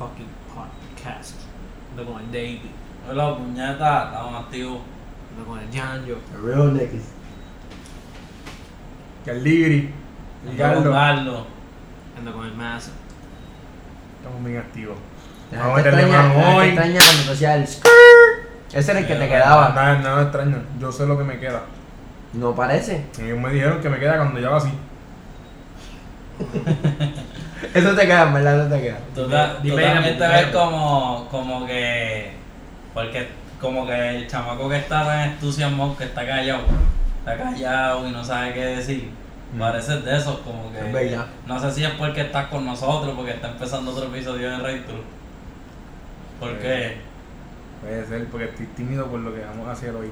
Motherfucking Podcast. Ando con el David, Hola, puñeta, estamos activos. ando con el Janjo, The real niggas. Que el Gardo. Carlos. ando con el Massa. Estamos bien activos. Vamos a meterle mano hoy. el. Ese era el que te quedaba. Nada, nada extraño. Yo sé lo que me queda. No parece. Ellos me dijeron que me queda cuando hago así. Eso te queda, en verdad, eso te queda. Tú, tú dime también te ves como, como que. Porque, como que el chamaco que está tan entusiasmado, que está callado, está callado y no sabe qué decir. Mm. Pareces de esos, como que. Es verdad. No sé si es porque estás con nosotros, porque está empezando otro episodio de Ray True. ¿Por qué? Puede ser porque estoy tímido por lo que vamos a hacer hoy.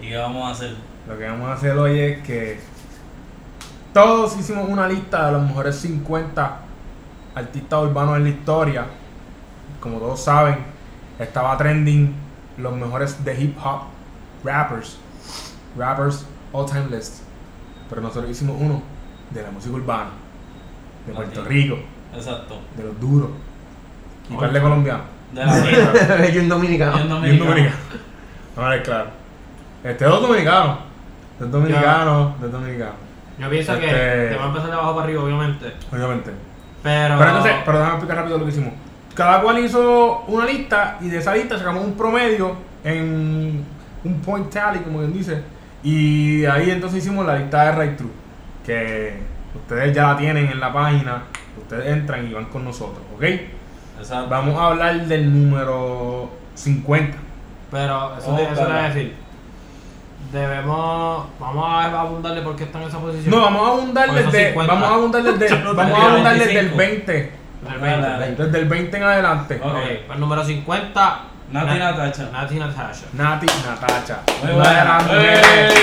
¿Y qué vamos a hacer? Lo que vamos a hacer hoy es que todos hicimos una lista de los mejores 50 artistas urbanos en la historia. Como todos saben, estaba trending los mejores de hip hop rappers. Rappers all time list. Pero nosotros hicimos uno de la música urbana, de Puerto. Rico, Exacto. de los duros. Y par de colombianos. De la vida. y un dominicano. Y un Y un dominicano. dominicano. Vamos a ver, claro. Este es dos dominicanos. Dos dominicanos, dos dominicanos. Yo pienso Este- que te va a empezar de abajo para arriba, obviamente. Obviamente. Pero. Pero entonces, pero déjame explicar rápido lo que hicimos. Cada cual hizo una lista y de esa lista sacamos un promedio en un point tally, como quien dice. Y ahí entonces hicimos la lista de Right True. Que ustedes ya la tienen en la página. Ustedes entran y van con nosotros, ¿ok? Exacto. Vamos a hablar del número 50. Pero eso, Oh, te, eso te claro. voy a decir. Debemos. Vamos a abundarle porque está en esa posición. No, vamos a abundar desde, 50. vamos a abundar desde, vamos a abundar desde el 25. 20. Del Dale, 20. dale. Desde el 20 en adelante. Ok. Ok, pues número 50. Nati Na- Natacha. Nati Natasha. Nati Natacha. Muy buena. Una de las mujeres.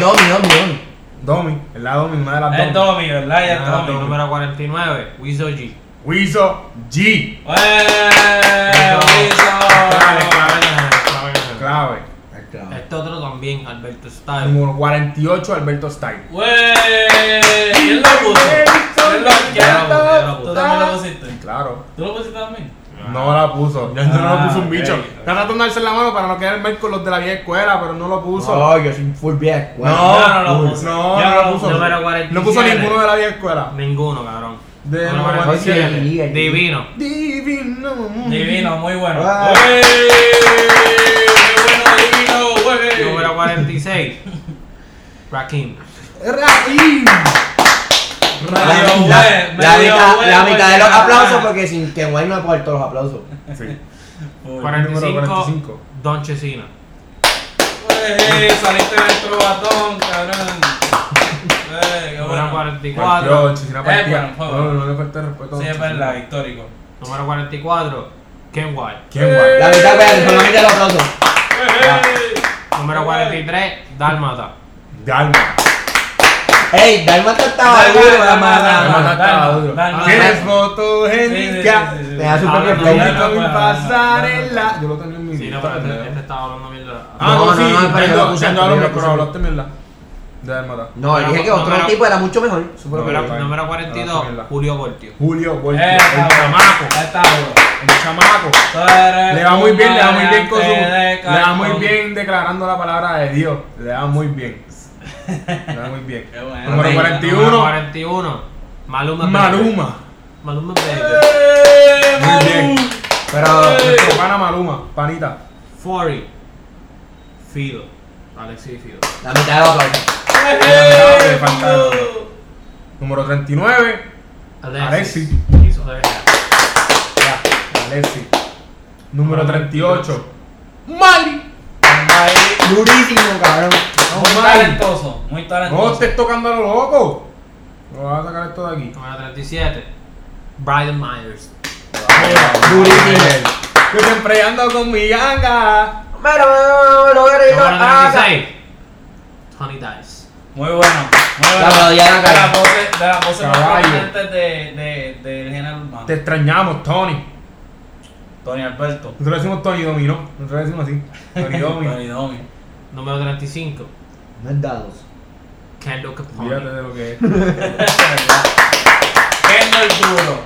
Domi, Domi, Domi. Domi, es la Domi, una de las Es Domi. Domi, ¿verdad? Ya Ah, Domi. Número 49. Wizo G. Wiso G. ¡Eh! Clave, Wiso! clave en el- clave en el- Clave. Este otro también, Alberto Style. Número 48, Alberto Style. ¡Wey! ¿Quién lo puso? ¿Quién lo lo ¿Tú también lo pusiste? Claro. ¿Tú lo pusiste también? No la puso. Ya no Ah, lo puso un bicho. Está tratando de darse la mano para no quedar mal con los de la vieja escuela, pero no lo puso. No, yo soy full vieja. No, Yo no lo no, puse. no, Yo no lo puso. puse. Número 47. No puso ninguno de la vieja escuela. Ninguno, cabrón. De 47. 47. Divino. Divino. Divino, muy bueno. 46. Rakim. Rakim. La, Radio la- web, la medio mitad, la mitad de los aplausos porque sin que Wayne no aportó los aplausos. Sí. Uy. 45. Número 45. Don Chesina. Wey, saliste del trovatón, cabrón. Wey, qué Número bueno. 44. Partió, Chisina Eh, partió. bueno. No, no le falta respeto. Sí, es verdad, histórico. Número 44. Ken White. ¿Quién guay? La mitad, espérate, con la mitad de los aplausos. Número 43. Dálmata. Dalma. Ey, Dalmata estaba Dalma, duro. Dalma. Dalma estaba duro. ¿Tienes Sí, sí, sí, sí, sí. Me da su propio pasarela. Yo lo tenía en mi Sí, no, pero este, este estaba hablando mierda. Ah, No, no, no, sí, no, pero pero hablaste mierda. De Dalmata. No, dije que otro Número- tipo era mucho mejor. su propio Número, Número- número Ah, 42. mierda. Julio Voltio. Julio, Voltio, Eh, el chamaco. Ya está duro. El chamaco. Le va muy bien, le va muy bien con su. Le va muy bien declarando la palabra de Dios. Le va muy bien. Le va muy bien. Qué bueno. Número Ok. 41. Número 41. Maluma. Baby. Maluma. Maluma Baby. ¡Eh, Muy bien. Pero, Nuestro pana Maluma, panita. 40. Fido. Alexis Fido. la mitad de los Número 39. Alexis. Alexis. Hizo de verdad. Alexi. Número Número 38. Mali. Durísimo, cabrón. Muy Mali. talentoso, muy No talentoso. estés tocando a lo loco. No vas a sacar esto de aquí. Número 37. Brian Myers. Durísimo. Yo siempre ando con mi ganga. Pero, lo que digo, Número ah, 36. Tony Dice. Muy bueno, muy bueno. La de la de cara. la pose, de la pose más prominentes de, de, del género urbano. Te extrañamos, Tony. Tony Alberto. Nosotros decimos Tony Domi, ¿no? Nosotros decimos así. Tony Domi. Tony Domi. Número 35. No es dados. Kendall Capone. Olvídate de lo que es. Kendall duro.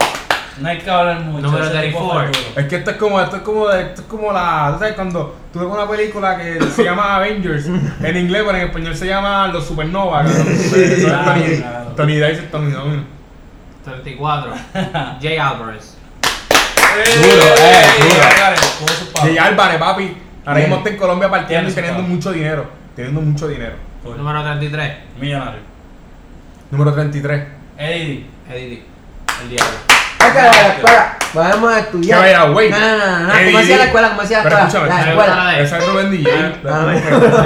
No hay que hablar mucho. Número ese tipo fue 34. duro. Es que esto es como, esto es como, de- esto es como la, ¿tú ¿sabes? Cuando tú ves una película que se llama Avengers, en inglés, pero en español se llama Los Supernova, Claro, Tony, claro. Tony Dice, Tony Domino. 34. Jay Alvarez. Duro, eh, duro. Álvarez, tuvo sus Y papas. Álvarez, papi, ahora mismo está en Colombia partiendo y teniendo mucho dinero. Teniendo mucho dinero. Número 33. Millonario. Número 33. Eddie. Eddie. El diablo. Ok, a la escuela. Vamos a estudiar. Que vaya, güey. No, no, no, ¿Cómo hacía la escuela? ¿Cómo hacía la Pero escuela? escúchame, La escuela. Esa es Rubén DJ. Me Qué gusta bruto. la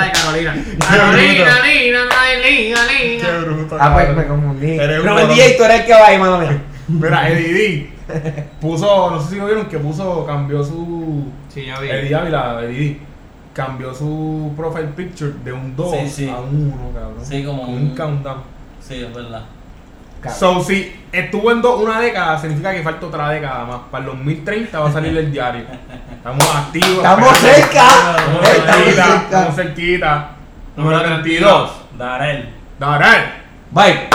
de- Carolina. Carolina, Lina, Lina, Qué Lina. bruto. Ah, pues me confundí. Cabrón. DJ, tú eres el que va ahí, mano mía. Mira, Eddie D puso, no sé si lo vieron, que puso, cambió su. Sí, ya vi. Eddie Ávila, Eddie D, cambió su profile picture de un 2 Sí, sí. a un 1, cabrón. Sí, como Con un- un countdown. Sí, es verdad. So, si estuvo en dos, una década, significa que falta otra década más. Para el 2030 va a salir el diario. Estamos activos. Estamos cerca. Estamos Estamos cerquita, estamos cerquita. Número Número 32. 32. Darel. Darel. Bye.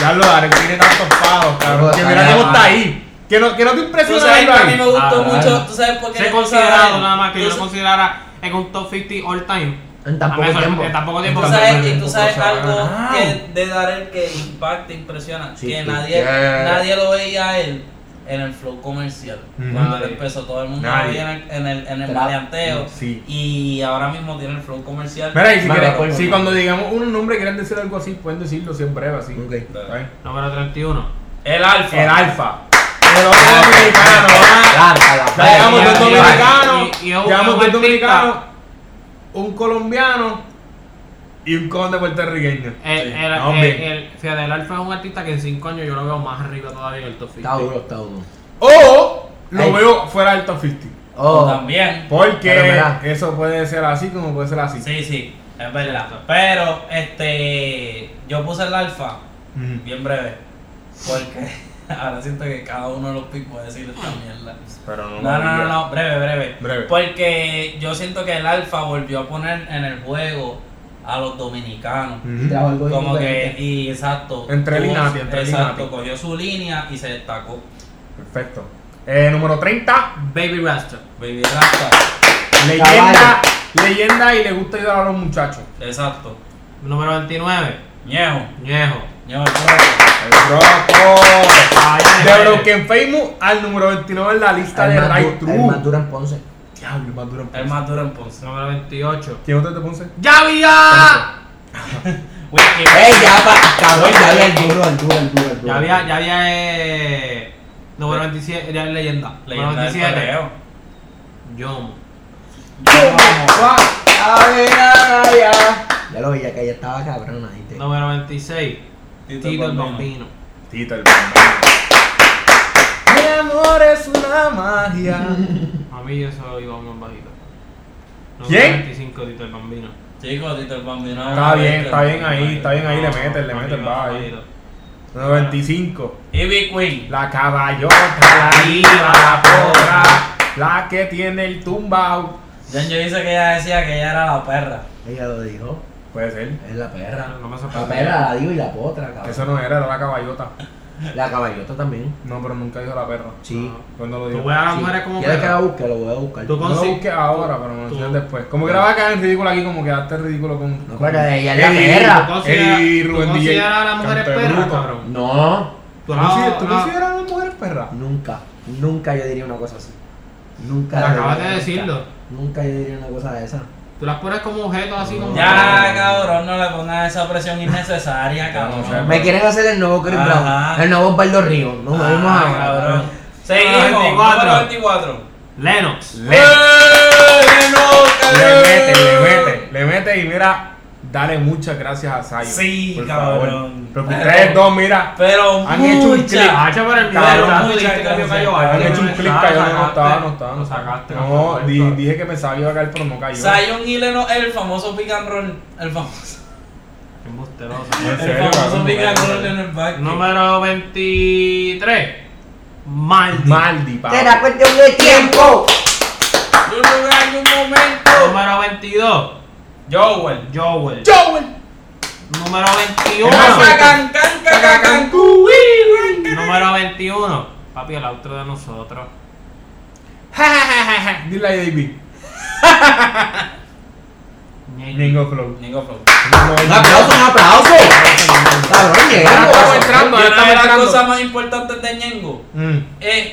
Ya lo Darel tiene tantos pagos, cabrón. Que mira cómo está ahí. Que no, que no te Tú impresiona sabes que verlo a mí ahí. me gustó Ah, mucho. ¿Tú sabes por qué? Se considerado nada más que Tú yo lo considerara en un top 50 all time. En tan poco tiempo. En tan poco tiempo. Tú sabes, y tú sabes algo Ah. que de Darel que impacta, impresiona. Sí, que nadie, nadie lo veía a él en el flow comercial. Cuando él empezó, todo el mundo lo veía en el, en el, en el maleanteo. Sí. Y ahora mismo tiene el flow comercial. Mira, y si, Vale, cuando digamos un nombre quieren decir algo así, pueden decirlo si es breve así. Número 31. El alfa. El alfa. El otro llevamos Y- dos dominicanos, llevamos dos dominicanos, un colombiano y un conde puertorriqueño. El, Sí. el, el- el- fíjate, el Alfa es un artista que en 5 años yo lo veo más arriba todavía en el top 50. Está duro, está duro. O lo Ay. veo fuera del top 50. Oh, También. Porque eso puede ser así como puede ser así. Sí, sí, es verdad. Pero, este, yo puse el alfa, bien breve, porque ahora siento que cada uno de los picks puede decir esta mierda. Pero no, No, no, no, no, breve, breve. Breve. Porque yo siento que el alfa volvió a poner en el juego a los dominicanos. Trajo algo Como que, y exacto. Entre Linati, entre Exacto, Linati. cogió su línea y se destacó. Perfecto. Eh, número 30, Baby Rasta. Baby Rasta. leyenda, leyenda y le gusta ayudar a los muchachos. Exacto. Número 29. Ñejo. Ñejo. Ñejo el De Broken Famous al número 29 en la lista El de Right du- el True. más duro en Ponce. Diablo, el más duro en El más duro en Ponce. Número 28. ¿Quién otro te Ponce? ¡Ya había! Wiki. ¡Ey, ya va! Cabrón, ya había el duro, el duro, el duro, el duro. Ya había, ya había. Eh, número 27. Ya es leyenda. Leyenda número del 27. perreo. Yomo. Vamos. A ver, a ver, ya. Ya lo veía que ella estaba cabrón ahí. te- Número 26. Tito Tito el Bambino. Tito el Bambino. Mi amor es una magia. A mí eso iba más bajito. ¿Quién? 25. Tito el Bambino. Chico, Tito el Bambino. Está bien, está bien ahí, está bien ahí, le meten, le meten, para va ahí. bajito. Número 25. Y Big Queen. La caballota, la diva, la porra, la que tiene el tumbao. John yo dice que ella decía que ella era la perra. Ella lo dijo. Puede ser. Es la perra. No me La perra, la digo y la potra, cabrón. Eso no era, era la caballota. La caballota también. No, pero nunca dijo la perra. Sí. ¿Cuándo lo Tú dijo? ves a las Sí. mujeres como ¿Quieres que la busque? Lo voy a buscar. Tú No lo busques ahora, pero me lo tú- enseñas después. Como que la va a caer en ridículo aquí, como quedaste ridículo con. No, con- ella es la perra. ¿Tú consideras, tú a las mujeres perras, cabrón? No, Tú ¿Tú consideras- ¿Tú a las mujeres perras? nunca. Nunca yo diría una cosa así. Nunca. Acabas de decirlo. Nunca yo diría una cosa de esa. Tú las pones como objetos así como. Ya, cabrón, no le pongas esa presión innecesaria, cabrón. Me quieren hacer el nuevo Chris. Brown. El nuevo Osvaldo Río. No me vimos Ah, ahora. cabrón. Seguimos, 24. número 24. Lennox. Le, ¡Eh, no, le mete, le mete, le mete y mira, dale muchas gracias a Sayo. Sí, por cabrón. favor. Porque Pero- ustedes dos, mira, Pero Han hecho un mucha. clip. Hacha por el han hecho un no clip cayó, no estaba, no estaba. Lo sacaste. No, di- dije que pensaba que iba a caer, pero no cayó. Zion y Leno, el famoso pick and roll. El famoso, el serio, famoso pick and no roll en el back. Número 23. Maldi. Maldi, pa. Será cuestión de tiempo. Un lugar y un momento. Número 22. Joel. Joel. Joel. Número 21. Cacan, can, cacan, can, cuí, can. Número 21. Papi, el outro de nosotros. Ja, ja, ja, ja, ja. Dile a David. Ningo Flow. Ñengo Flow. Un aplauso, un aplauso. Cabrón, llegamos. estamos entrando, Una de las cosas más importantes de Ñengo Mm. es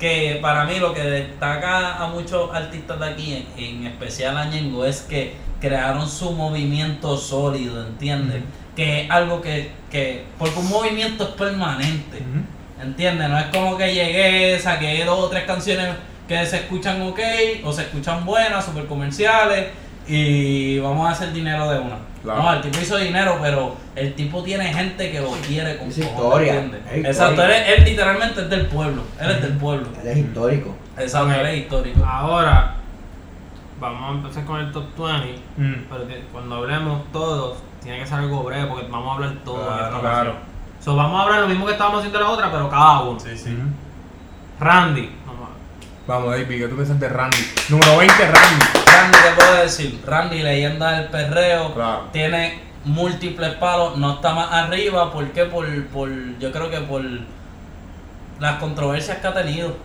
que para mí lo que destaca a muchos artistas de aquí, en, en especial a Ñengo, es que crearon su movimiento sólido, ¿entiendes? Que es algo que, que, porque un movimiento es permanente, Ujú. ¿entiendes? No es como que llegué, saqué dos o tres canciones que se escuchan ok, o se escuchan buenas, super comerciales, y vamos a hacer dinero de una. Claro. No, el tipo hizo dinero, pero el tipo tiene gente que lo quiere con Es historia, Exacto, él, él literalmente es del pueblo, él es del pueblo. Él es histórico. Exacto, él es histórico. Ahora, vamos a empezar con el top 20. Mm. Pero que cuando hablemos todos, tiene que ser algo breve porque vamos a hablar todo. en Claro, esta claro. So, vamos a hablar lo mismo que estábamos haciendo la otra, pero cada uno. Sí. Randy. Vamos, David, ¿qué tú piensas de Randy? Número 20, Randy. Randy, ¿qué puedo decir? Randy, leyenda del perreo, Claro. tiene múltiples palos, no está más arriba, ¿por qué? Por, por, yo creo que por las controversias que ha tenido.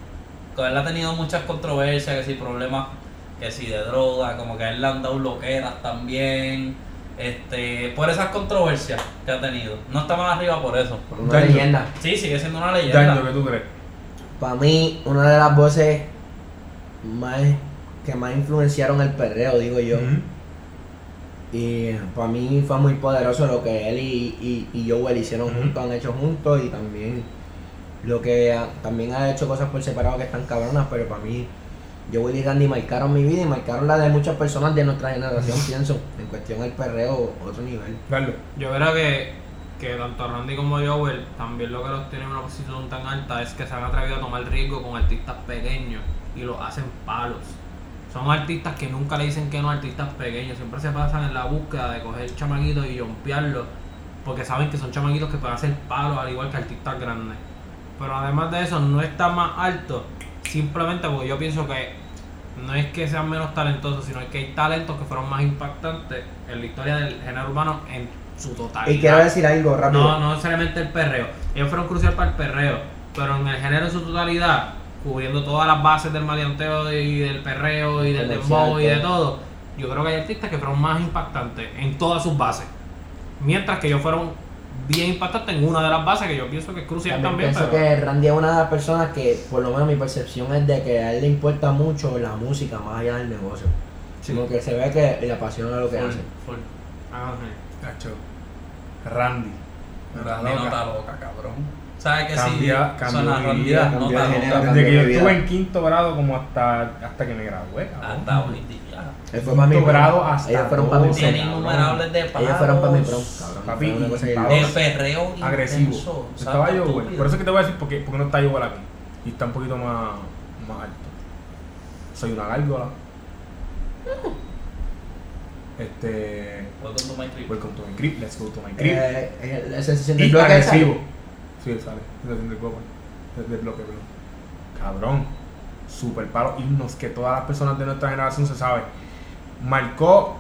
Que él ha tenido muchas controversias, que si problemas, que si de droga, como que a él le han dado loqueras también. Este, por esas controversias que ha tenido. No está más arriba por eso. Por una Daño. leyenda. Sí, sigue siendo una leyenda. Daño, ¿qué tú crees? Para mí, una de las voces más que más influenciaron el perreo, digo yo. Y para mí fue muy poderoso lo que él y, y, y Joel hicieron juntos, han hecho juntos y también lo que ha- también ha hecho cosas por separado que están cabronas, pero para mí Joel y Randy marcaron mi vida y marcaron la de muchas personas de nuestra generación, pienso, en cuestión del perreo, otro nivel. Carlos. Yo creo que, que tanto Randy como Joel, también lo que los tiene en una posición tan alta es que se han atrevido a tomar riesgo con artistas pequeños y lo hacen palos. Son artistas que nunca le dicen que no artistas pequeños, siempre se pasan en la búsqueda de coger chamaquitos y jompearlos, porque saben que son chamaquitos que pueden hacer palos al igual que artistas grandes. Pero además de eso, no está más alto, simplemente porque yo pienso que no es que sean menos talentosos, sino que hay talentos que fueron más impactantes en la historia del género urbano en su totalidad. Y quiero decir algo rápido. No, no necesariamente el perreo. Ellos fueron crucial para el perreo. Pero en el género en su totalidad, cubriendo todas las bases del maleanteo y del perreo y del dembow y de todo. yo creo que hay artistas que fueron más impactantes en todas sus bases. Mientras que ellos fueron bien impactantes en una de las bases que yo pienso que es crucial También también. pienso pero- que Randy es una de las personas que, por lo menos mi percepción es de que a él le importa mucho la música más allá del negocio. Como que se ve que le apasiona lo que Full, hace. full. Ah, sí. Cacho. Randy. Randy no está loca, cabrón. ¿Sabes que Cambia- sí? mi Randy, vida, no de género, loca. Desde que yo vida. estuve en quinto grado como hasta, hasta que me gradué, cabrón. Hasta hoy día. Él fue para mi grado hasta Ellos fueron para mi cabrón. innumerables de palos. Ellos fueron para mi cabrón. Papi. De perreo agresivo. intenso, Estaba yo, güey. Por eso es que te voy a decir porque, porque no está yo aquí. Y está un poquito más, más alto. Soy una gárgola. Este. Welcome to my trip. Welcome to my crib. Let's go to my crib. Eh, eh, la sensación del y bloque esa. Sí, sale. Sensación del bloque. Del, del bloque, perdón. Cabrón. Super paro. Himnos que todas las personas de nuestra generación se sabe. Marcó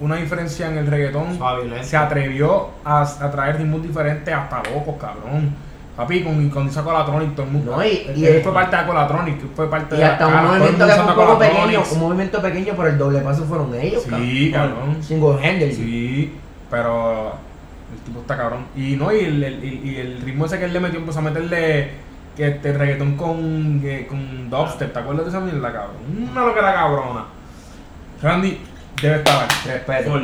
una diferencia en el reggaetón. Suave. Se atrevió a, a traer ritmos diferentes hasta locos, cabrón. Papi, con, con hizo Colatronic, todo el mundo. No, y- y- Él fue parte de Colatronic, fue parte Y de hasta un Cara, movimiento que fue un poco pequeño, un movimiento pequeño, pero el doble paso fueron ellos, Sí, cabrón. Single handed. Sí, pero el tipo está cabrón. Y no, y el, el- y- el ritmo ese que él le metió, empezó a meterle que este reggaetón con, que- con dubstep, ¿te acuerdas de esa mierda, cabrón? Una lo que era cabrona. Randy debe estar. Respeto. Full.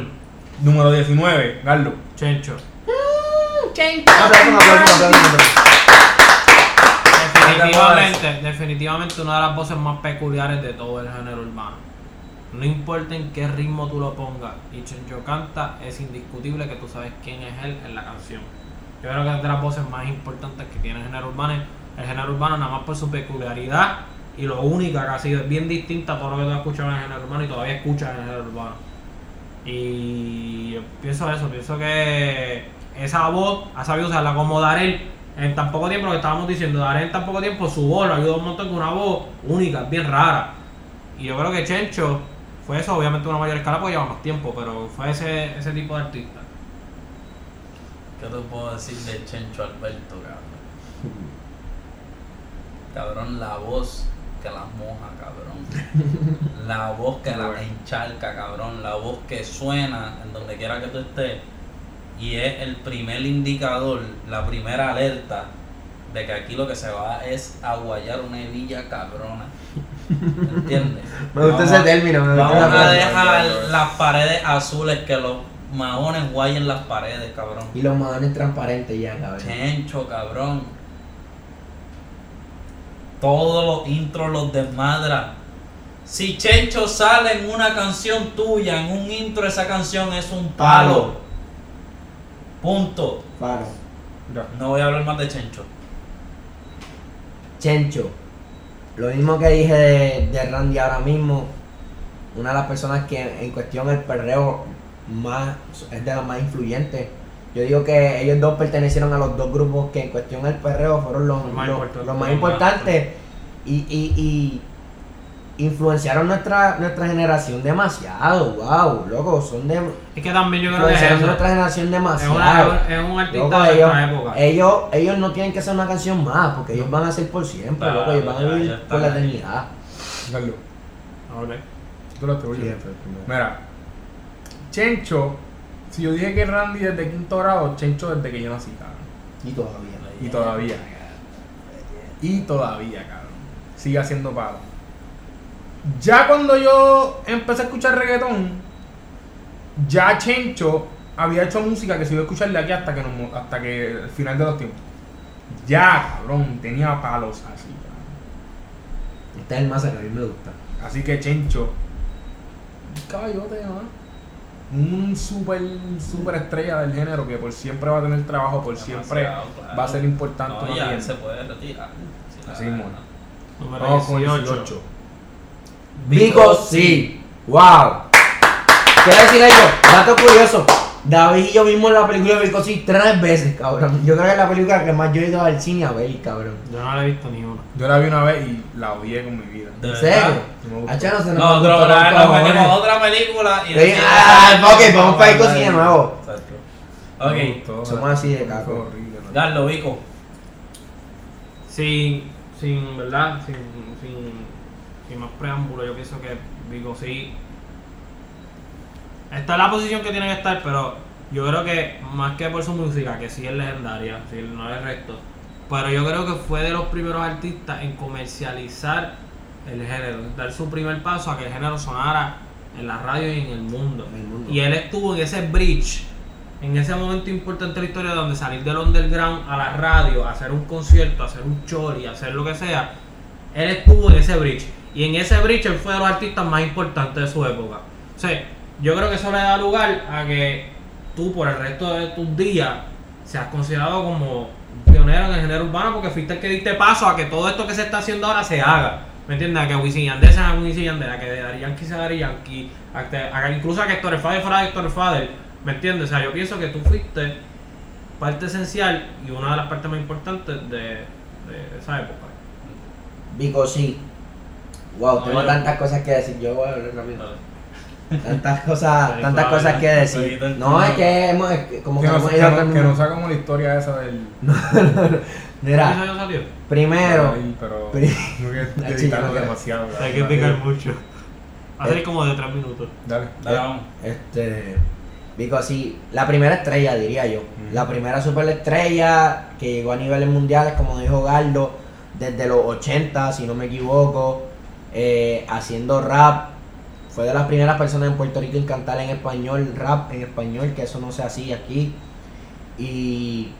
Número 19, Garlo. Chencho. Un aplauso, un aplauso. Definitivamente, definitivamente una de las voces más peculiares de todo el género urbano. No importa en qué ritmo tú lo pongas, y Chencho canta, es indiscutible que tú sabes quién es él en la canción. Yo creo que es de las voces más importantes que tiene el género urbano. El género urbano nada más por su peculiaridad y lo única que ha sido, es bien distinta a todo lo que tú has escuchado en el género urbano y todavía escuchas en el género urbano. Y yo pienso eso, pienso que esa voz ha sabido usarla como Darel en tan poco tiempo, lo que estábamos diciendo, Darel en tan poco tiempo su voz lo ayudó un montón con una voz única, bien rara. Y yo creo que Chencho Fue eso, obviamente una mayor escala porque lleva más tiempo, pero fue ese, ese tipo de artista. ¿Qué te puedo decir de Chencho Alberto, cabrón? Cabrón, la voz que las moja, cabrón. La voz que las encharca, cabrón. La voz que suena en donde quiera que tú estés. Y es el primer indicador, la primera alerta de que aquí lo que se va es a guayar una hebilla cabrona. ¿Entiendes? Me gusta ese término, me gusta Vamos a dejar las paredes azules, que los maones guayen las paredes, cabrón. Y los madones transparentes ya, cabrón. Chencho, cabrón. Todos los intros los desmadra. Si Chencho sale en una canción tuya, en un intro, esa canción es un palo. Punto. Ya. No voy a hablar más de Chencho. Chencho. Lo mismo que dije de, de Randy ahora mismo. Una de las personas que en cuestión del perreo más es de las más influyentes. Yo digo que ellos dos pertenecieron a los dos grupos que en cuestión del perreo fueron los, Los más los- importantes. los más importantes y, y, y influenciaron nuestra, nuestra generación demasiado. Wow, loco, son de Es que también yo creo que es eso. nuestra generación Es, demasiado. una- es un artista Loco, de ellos, época. ellos, ellos no tienen que hacer una canción más, porque ellos van a ser por siempre, Claro, loco, ellos van a vivir ya por la eternidad. Carlos, Ok. tú lo atribuyes. Mira, Chencho, si yo dije que Randy desde quinto grado, Chencho desde que yo nací, cabrón. Y todavía. Y todavía. Y todavía, cabrón. Sigue haciendo palo. Ya cuando yo empecé a escuchar reggaetón, ya Chencho había hecho música que se iba a escuchar de aquí hasta que, nos hasta que el final de los tiempos. Ya, cabrón, tenía palos así, cabrón. Este es el más que a mí me gusta. Así que Chencho, un caballote, ¿no? Un super, super estrella del género que por siempre va a tener trabajo, por siempre claro. va a ser importante. No, ya se puede retirar. Si la Así mismo. Número Vamos con 18. 18. Vico sí. Wow. Quiero decir algo, dato curioso. David y yo vimos la película de Vico sí tres veces, cabrón. Yo creo que es la película que más yo he ido al cine a ver, cabrón. Yo no la he visto ni una. Yo la vi una vez y la odié con mi vida. ¿De ¿En verdad? serio? No no se nos metimos a otra película y Sí, decíamos- ah, ok, vamos para Vico sí de nuevo. Exacto. No Ok, somos así de caco. ¿no? Garlo, Vico. Sin, sin, ¿verdad? Sin, sin, sin más preámbulo, yo pienso que Vigo sí está en la posición que tiene que estar, pero yo creo que más que por su música, que sí es legendaria, sí, no es el resto, pero yo creo que fue de los primeros artistas en comercializar el género, dar su primer paso a que el género sonara en la radio y en el mundo. El mundo. Y él estuvo en ese bridge, en ese momento importante de la historia donde salir del underground a la radio, hacer un concierto, hacer un chori, hacer lo que sea. Él estuvo en ese bridge. Y en ese bridge él fue de los artistas más importantes de su época. O sea, yo creo que eso le da lugar a que tú por el resto de tus días seas considerado como pionero en el género urbano porque fuiste el que diste paso a que todo esto que se está haciendo ahora se haga. ¿Me entiendes? A que Wisin Yandel sea Wisin Yandel, a que Daddy Yankee sea Daddy Yankee, a que, incluso a que Héctor el Father fuera Héctor el Father. ¿Me entiendes? O sea, yo pienso que tú fuiste parte esencial y una de las partes más importantes de, de esa época. Vico sí. Wow, No, tengo yo- tantas cosas que decir. Yo voy a hablar rápido. Tantas cosas, tantas cosas que decir. No, es que hemos, es que como Que que no, hemos que ido no- que terminando. no saca como la historia esa del. Primero, pero. pri- No hay que editarlo demasiado. Hay que picar mucho. Va a salir como de tres minutos. Dale. Dale, vamos. este, Vico sí, la primera estrella diría yo. Mm. La primera superestrella que llegó a niveles mundiales, como dijo Gardo, desde los 80, si no me equivoco, eh, haciendo rap. Fue de las primeras personas en Puerto Rico en cantar en español, rap en español, que eso no se hacía aquí. Y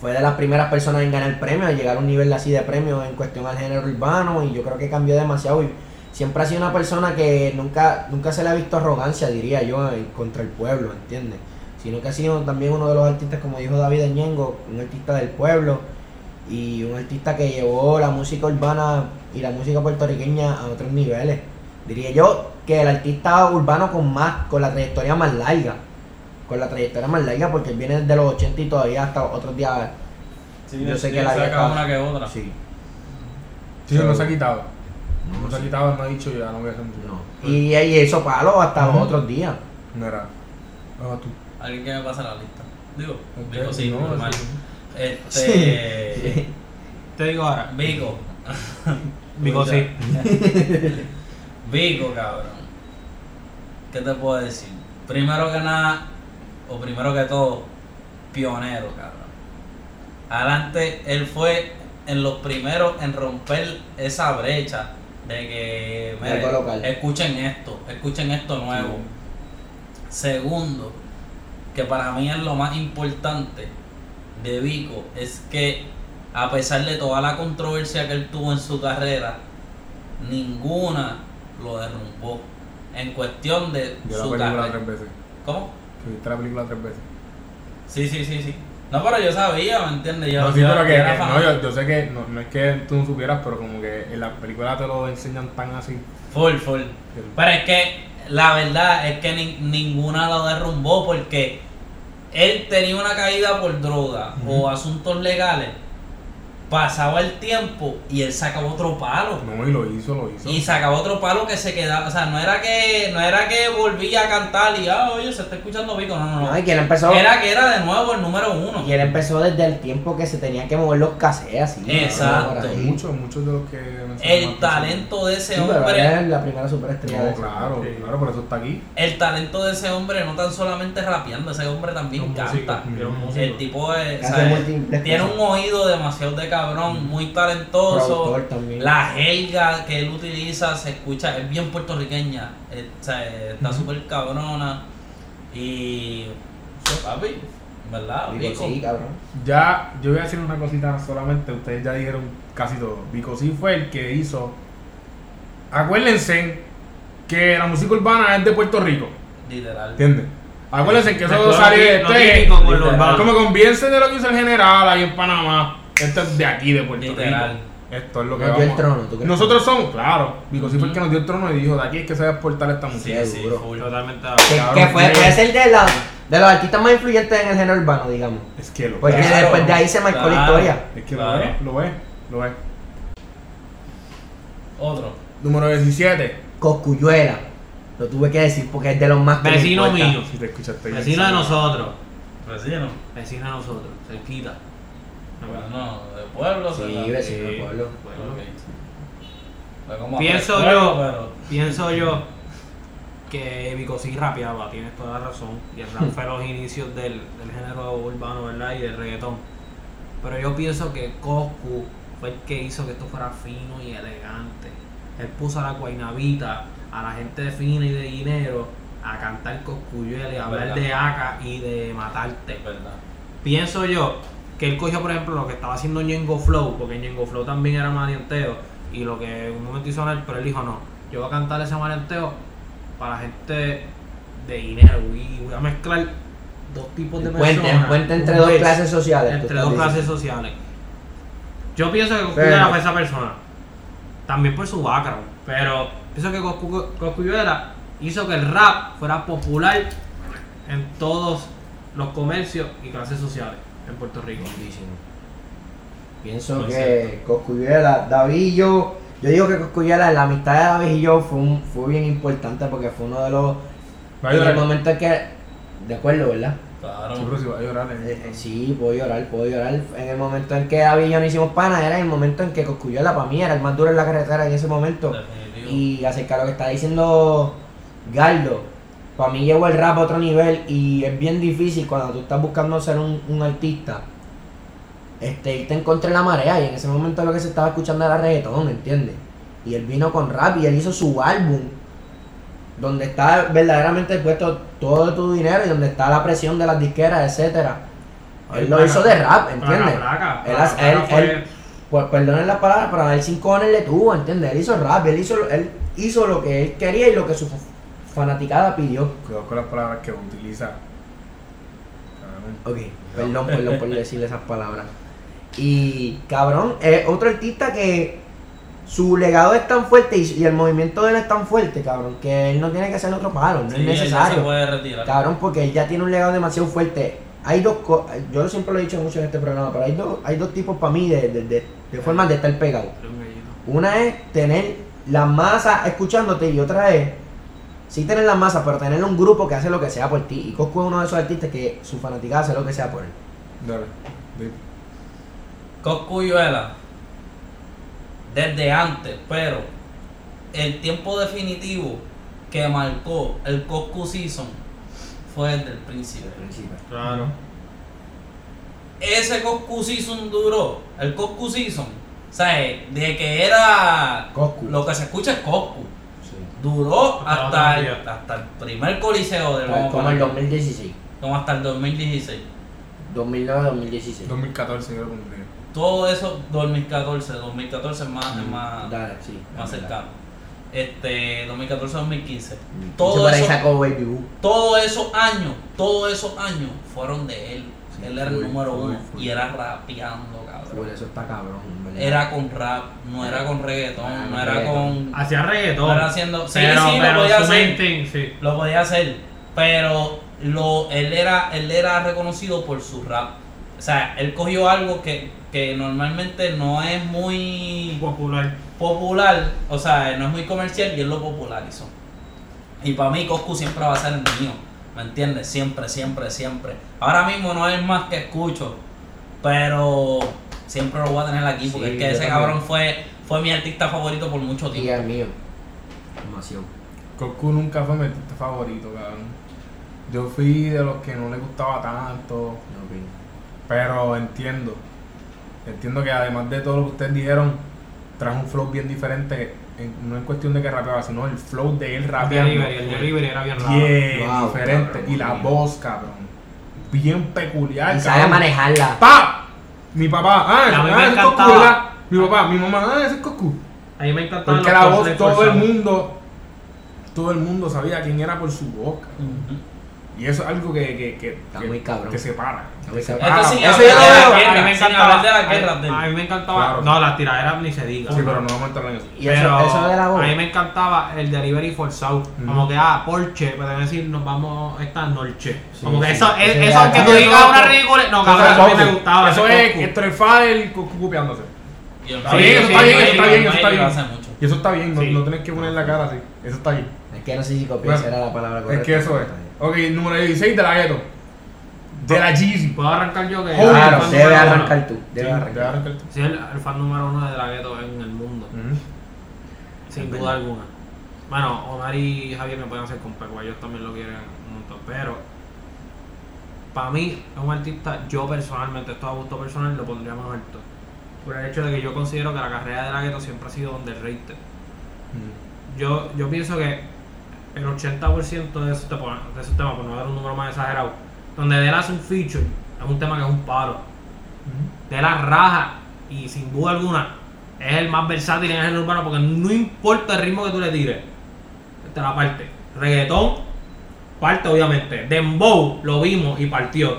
fue de las primeras personas en ganar premios, en llegar a un nivel así de premios en cuestión al género urbano. Y yo creo que cambió demasiado. Y siempre ha sido una persona que nunca, nunca se le ha visto arrogancia, diría yo, contra el pueblo, ¿entiendes? Sino que ha sido también uno de los artistas, como dijo David Ñengo, un artista del pueblo y un artista que llevó la música urbana y la música puertorriqueña a otros niveles. Diría yo que el artista urbano con más, con la trayectoria más larga, con la trayectoria más larga porque él viene desde los 80 y todavía hasta otros días. Sí, Yo sé sí, que la saca vieja- una que otra. Sí. Sí, no se ha quitado. No se ha quitado, él me ha dicho ya no voy a hacer. No. Y, y eso palo hasta los otros días. Mira, vamos tú. Alguien que me pase la lista. Digo, Ok, Vico sí, no, normal. sí. Este. Te digo ahora, Vico. Vico sí. Vico, cabrón. ¿Qué te puedo decir? Primero que nada, o primero que todo, pionero, cabrón. Adelante, él fue en los primeros en romper esa brecha de que, mire, escuchen esto, escuchen esto nuevo. Segundo, que para mí es lo más importante de Vico, es que a pesar de toda la controversia que él tuvo en su carrera, ninguna lo derrumbó. En cuestión de Yo la su película carrera. tres veces. ¿Cómo? Que viste la película tres veces. Sí, sí, sí, sí. No, pero yo sabía, ¿me entiendes? Yo, no, sí, pero que, que- no, yo, yo sé que no, no es que tú no supieras, pero como que en la película te lo enseñan tan así. Full, full. Pero es que la verdad es que ni- ninguna lo derrumbó porque él tenía una caída por droga o asuntos legales. Pasaba el tiempo y él sacaba otro palo. No, y lo hizo, lo hizo. Y sacaba otro palo que se quedaba, o sea, no era que no era que volvía a cantar y ah, oye, se está escuchando Vico, no, no, no. No, y que él empezó. Era que era de nuevo el número uno. Y él empezó desde el tiempo que se tenían que mover los cassettes así. Exacto. Muchos, muchos de los que El talento de ese Sí, hombre, es la primera superestrella No, claro, Sí. claro, por eso está aquí. el talento de ese hombre no tan solamente rapeando, ese hombre también Los canta. El tipo es, tiene un oído demasiado de cabrón, muy talentoso. La jerga que él utiliza se escucha, es bien puertorriqueña, eh, o sea, está Ujú. súper cabrona. Y. Papi, ¿verdad? Vico. sí, cabrón. Ya, yo voy a decir una cosita solamente, ustedes ya dijeron casi todo. Vico sí fue el que hizo. Acuérdense que la música urbana es de Puerto Rico, Literal. ¿entiendes? Acuérdense que eso salió de este. Como conviense de lo que hizo el general ahí en Panamá. Esto es de aquí, de Puerto Literal. Rico. Esto es lo que Nos dio el trono, ¿tú crees? Nosotros somos, claro. Vico sí fue el que nos dio el trono y dijo: de aquí es que se va a exportar esta Sí, música. sí, full. Totalmente Que, fue, tiene- puede ser de, la, de los artistas más influyentes en el género urbano, digamos. Es que lo Porque es. Claro, después de ahí se marcó la historia. Es que Claro. lo es, lo es, lo es. Otro. Número 17. Coscuyuela. Lo tuve que decir porque es de los más Vecino mío. Si te escuchaste bien. Vecino de nosotros. Vecino. Vecino de nosotros. Cerquita. Bueno, de pueblo. Sí, vecino del pueblo. Pienso yo- pero- Pienso yo que Vico sí rapeaba, tienes toda la razón. Y el rap fue los inicios del, del género urbano, ¿verdad? Y del reggaetón. Pero yo pienso que Coscu fue el que hizo que esto fuera fino y elegante. Él puso a la guainavita, a la gente de fina y de dinero, a cantar Coscuyuela y a hablar de acá y de matarte. Verdad. Pienso yo que él cogió, por ejemplo, lo que estaba haciendo Ñengo Flow, porque Ñengo Flow también era maleanteo, y lo que un momento hizo él, pero él dijo, no, yo voy a cantar ese maleanteo para gente de dinero, y voy a mezclar dos tipos de puente, personas. puente entre dos clases sociales. Entre dos clases sociales. Yo pienso que Coscu Pero- era fue esa persona. También por su background. Pero pienso que Coscu, Coscuyuela hizo que el rap fuera popular en todos los comercios y clases sociales en Puerto Rico. Buenísimo. Pienso Muy que Coscuyuela, David y yo, yo digo que Coscuyuela, la amistad de David y yo fue, un- fue bien importante porque fue uno de los. Va a En el momento en que. De acuerdo, ¿verdad? Claro. Sí, pero si va a llorar. eh. Eh, eh, sí, puedo llorar, puedo llorar. En el momento en que David y yo no hicimos pana, era el momento en que Coscuyuela para mí era el más duro en la carretera en ese momento. Definitivo. Y acerca de lo que está diciendo Galdo, para mí llevo el rap a otro nivel y es bien difícil cuando tú estás buscando ser un, un artista, este, irte en contra de la marea y en ese momento lo que se estaba escuchando era reggaetón, ¿entiendes? Y él vino con rap y él hizo su álbum donde está verdaderamente puesto todo tu dinero y donde está la presión de las disqueras, etcétera. Él lo hizo de rap, ¿entiendes? Placa, placa, Él placa, hace- él- placa fue- él- Pues perdonen las palabras, pero él sin cojones le tuvo, ¿entiendes? Él hizo rap, él hizo, él hizo lo que él quería y lo que su fanaticada pidió. Cuidado con las palabras que utiliza. Ok, perdón, perdón por decirle esas palabras. Y cabrón, es otro artista que su legado es tan fuerte y, y el movimiento de él es tan fuerte, cabrón, que él no tiene que hacer otro palo, no Sí, es él ya se necesario. puede retirar. Cabrón, porque él ya tiene un legado demasiado fuerte. Hay dos co- yo siempre lo he dicho mucho en este programa, pero hay dos, hay dos tipos para mí de, de, de- de formas de estar pegado. Una es tener las masas escuchándote y otra es sí tener las masas, pero tener un grupo que hace lo que sea por ti. Y Coscu es uno de esos artistas que su fanaticada hace lo que sea por él. Dale. di. Coscuyuela desde antes, pero el tiempo definitivo que marcó el Coscu Season fue desde el principio. Claro. Ese Coscu Season duró, el Coscu Season, ¿sabes? De que era Coscu. lo que se escucha es Coscu. Duró Hasta el, hasta el primer coliseo del Como, como el como, 2016. hasta el 2016. 2009-2016. 2014 yo lo pondría. Todo eso 2014, 2014 es más, es más, Dale, sí. más cercano. Este 2014-2015. Todo Todo por ahí eso, sacó Baby Boo. todos esos años, todos esos años fueron de él. Él era el número uno y era rapeando, cabrón. Por eso está cabrón. ¿verdad? Era con rap, no era con reggaetón, Ah, no era reggaetón. con. Hacía reggaetón. No era haciendo. Sí, pero, sí, pero lo podía hacer. sí. Lo podía hacer. Pero lo, él, era, él era reconocido por su rap. O sea, él cogió algo que, que normalmente no es muy Popular. popular, o sea, no es muy comercial y él lo popularizó. Y para mí Coscu siempre va a ser el mío, ¿me entiendes? Siempre, siempre, siempre. Ahora mismo no es más que escucho, pero siempre lo voy a tener aquí porque Sí, es que ese también. fue fue, fue mi artista favorito por mucho Y tiempo. el mío. Demasiado. Coscu nunca fue mi artista favorito, cabrón. Yo fui de los que no le gustaba tanto, pero entiendo. Entiendo que además de todo lo que ustedes dijeron, trajo un flow bien diferente. En- no en cuestión de que rapeaba, sino el flow de él El rapeando. delivery, el delivery era bien raro. Bien Wow, diferente. cabrón, y la bien. voz, cabrón. Bien peculiar. Y sabe cabrón. manejarla. ¡Pa! Mi papá, ah, ah, ese es. Mi papá, mi mamá, ah, ese es Coscu. A mí me encantaba Porque la voz, todo el mundo, todo el mundo sabía quién era por su voz. Y eso es algo que, que, que, Está que- muy cabrón. que separa. Cabrón. separa. Esto eso yo lo de veo. A mí me encantaba. de la a- guerra del- A mí me encantaba. Claro. No, las tiraderas ni se diga. Sí, pero no vamos a entrar en eso. Y eso, Pero eso de la voz. a mí me encantaba el delivery forzado. Ujú. Como que, ah, Porsche, pueden decir, nos vamos esta noche. Sí, como que sí. eso, es, Eso eso era- que tú Eso digas es una ridícula. No, Eso cabrón, es eso a mí me gustaba. Eso es entre el el Está bien, eso está bien, eso está bien, eso está bien. Y eso está bien, no, tienes que poner la cara así. Eso está bien. Es que no sé si copiar era la palabra Es correcta. que eso es. Ok, número 16 de la gueto. De la Jeezy. Puedo arrancar yo que. Claro, debe arrancar tú. Debe de arrancar. arrancar tú. Sí, el, el fan número uno de la gueto en el mundo. Sin Es duda alguna. Bueno, Omar y Javier me pueden hacer con Peco, ellos también lo quieren un montón. Pero, para mí, es un artista, yo personalmente, esto a gusto personal, lo pondría más alto. Por el hecho de que yo considero que la carrera de la gueto siempre ha sido underrated. Mm. Yo, yo pienso que el 80% de esos, de esos temas, por no dar un número más exagerado, donde de él hace un feature, es un tema que es un palo. De la raja y sin duda alguna es el más versátil en el género urbano porque no importa el ritmo que tú le tires, te la parte. Reggaetón, parte obviamente. Dembow, lo vimos y partió.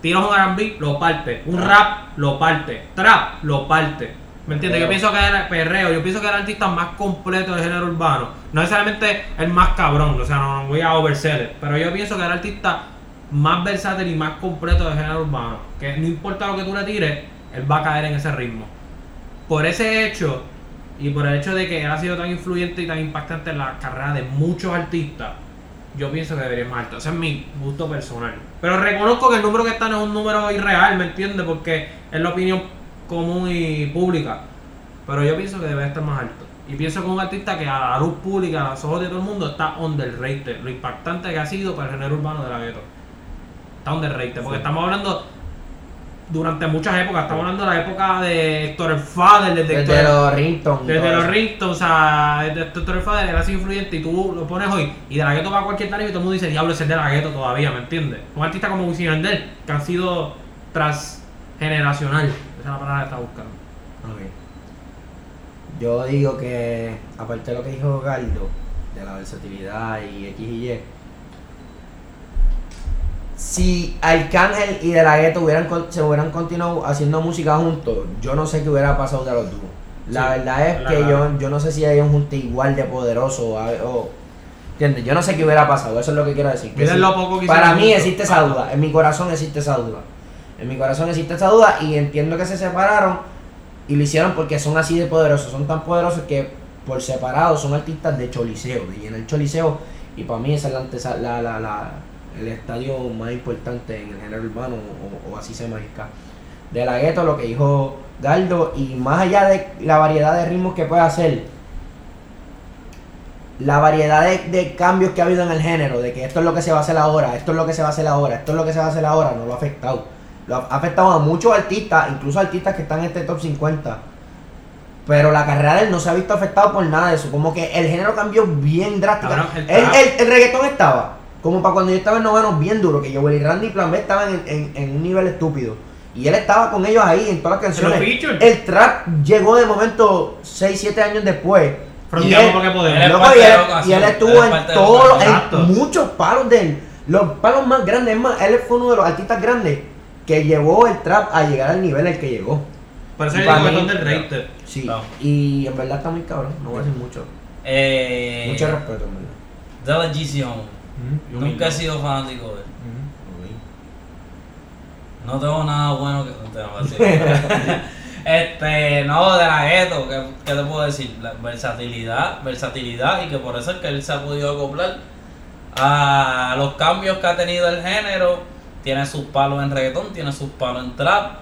Tiras un R&B, lo parte. Un rap, lo parte. Trap, lo parte. ¿Me entiendes? Yo pienso que era perreo, yo pienso que era el artista más completo del género urbano. No necesariamente el más cabrón, o sea, no, no voy a oversell it, pero yo pienso que era el artista más versátil y más completo del género urbano. Que no importa lo que tú le tires, él va a caer en ese ritmo. Por ese hecho, y por el hecho de que él ha sido tan influyente y tan impactante en la carrera de muchos artistas, yo pienso que debería ir más alto. Ese es mi gusto personal. Pero reconozco que el número que está no es un número irreal, ¿me entiendes? Porque es la opinión común y pública. Pero yo pienso que debe estar más alto. Y pienso que un artista que a la luz pública, a los ojos de todo el mundo, está underrated. Lo impactante que ha sido para el género urbano de la gueto. Está underrated. Porque Sí. estamos hablando durante muchas épocas. Estamos hablando de la época de Héctor el Fader, desde, Desde Héctor- los ringtones. y desde los eso. ringtones, o sea, desde Héctor el Fader era así influyente y tú lo pones hoy y de la gueto va a cualquier tarima y todo el mundo dice, diablo, ese es de la gueto todavía, ¿me entiendes? Un artista como Wisin Yandel, que han sido transgeneracional. Es la palabra que estaba buscando. Ok. Yo digo que, aparte de lo que dijo Galdo, de la versatilidad y X y Y, si Arcángel y De La hubieran, se hubieran continuado haciendo música juntos, yo no sé qué hubiera pasado de los dúos. La Sí, verdad es la que verdad. yo, yo no sé si ellos juntos igual de poderosos o, ¿entiendes? Yo no sé qué hubiera pasado, eso es lo que quiero decir. que lo poco Para mí existe esa duda, en mi corazón existe esa duda. En mi corazón existe esa duda y entiendo que se separaron y lo hicieron porque son así de poderosos, son tan poderosos que por separado son artistas de choliseo, de llenar choliseo. Y para mí esa es la, la, la, el estadio más importante en el género urbano, o, así se marca. De la gueto, lo que dijo Galdo, y más allá de la variedad de ritmos que puede hacer, la variedad de, de cambios que ha habido en el género, de que esto es lo que se va a hacer ahora, esto es lo que se va a hacer ahora, esto es lo que se va a hacer ahora, no lo ha afectado. Lo ha afectado a muchos artistas, incluso artistas que están en este top 50. Pero la carrera de él no se ha visto afectado por nada de eso. Como que el género cambió bien drástico. El el, trap- el- el reggaetón estaba, como para cuando yo estaba en noveno, bien duro. Que yo, Willy Randy y Plan B estaban en, en- en un nivel estúpido. Y él estaba con ellos ahí en todas las canciones. El trap llegó de momento 6, 7 años después. Y él- porque Loco, y, él, y estuvo es en todos. Exacto. en muchos palos de él. Los palos más grandes, es más, él fue uno de los artistas grandes que llevó el trap a llegar al nivel al que llegó. Parece el para mí- botón del Reiter. Sí, No. y en verdad está muy cabrón, no voy a decir mucho. Eh, Mucho respeto, en verdad. De la GC Home. Ujú, Nunca he sido fanático de él. No tengo nada bueno que que decir. Este, no, de la gueto, ¿qué, qué te puedo decir? La versatilidad, versatilidad y que por eso es que él se ha podido acoplar a los cambios que ha tenido el género. Tiene sus palos en reggaetón, tiene sus palos en trap.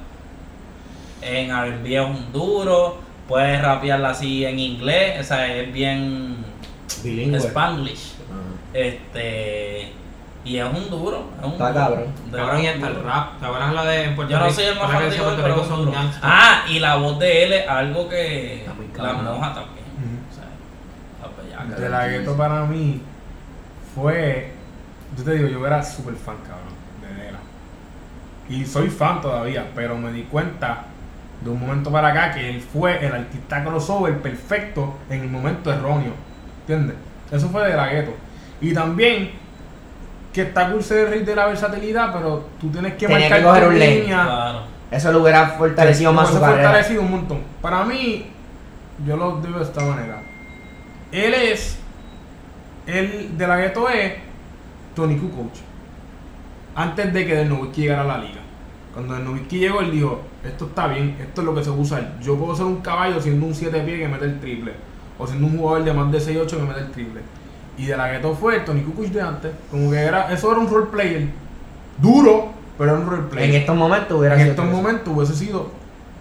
En R&B es un duro, puedes rapearla así en inglés, o sea, es bien Bilingüe. spanglish. Ah. Este, y es un duro, es un Está duro. cabrón. De Cabrón, y hasta el rap. ¿Te acuerdas la de en Puerto Yo no Rico? soy el más fanático, Puerto pero Rico es son duro. gangsters. Ah, y la voz de él es algo que la moja también. Ujú. O sea, la bellaca. De la gueto para mí fue. Yo te digo, yo era súper fan, cabrón, de. Y soy fan todavía, pero me di cuenta de un momento para acá que él fue el artista crossover perfecto en el momento erróneo. ¿Entiendes? Eso fue de la gueto. Y también que está cool ser el rey de la versatilidad, pero tú tienes que Tenía marcar que tu línea. Claro. Eso lo hubiera fortalecido Sí, más su carrera. fortalecido un montón. Para mí, yo lo digo de esta manera. Él es, él de la gueto es Tony Kukoc. Antes de que Nowitzki llegara a la liga. Cuando Nowitzki llegó, él dijo, esto está bien, esto es lo que se usa. Yo puedo ser un caballo siendo un 7 pies que mete el triple. O siendo un jugador de más de 6-8 que mete el triple. Y de la gueto fue el Tony Kukoc de antes. Como que era, eso era un role player. Duro, pero era un role player. En estos momentos hubiera En sido estos eso. momentos hubiese sido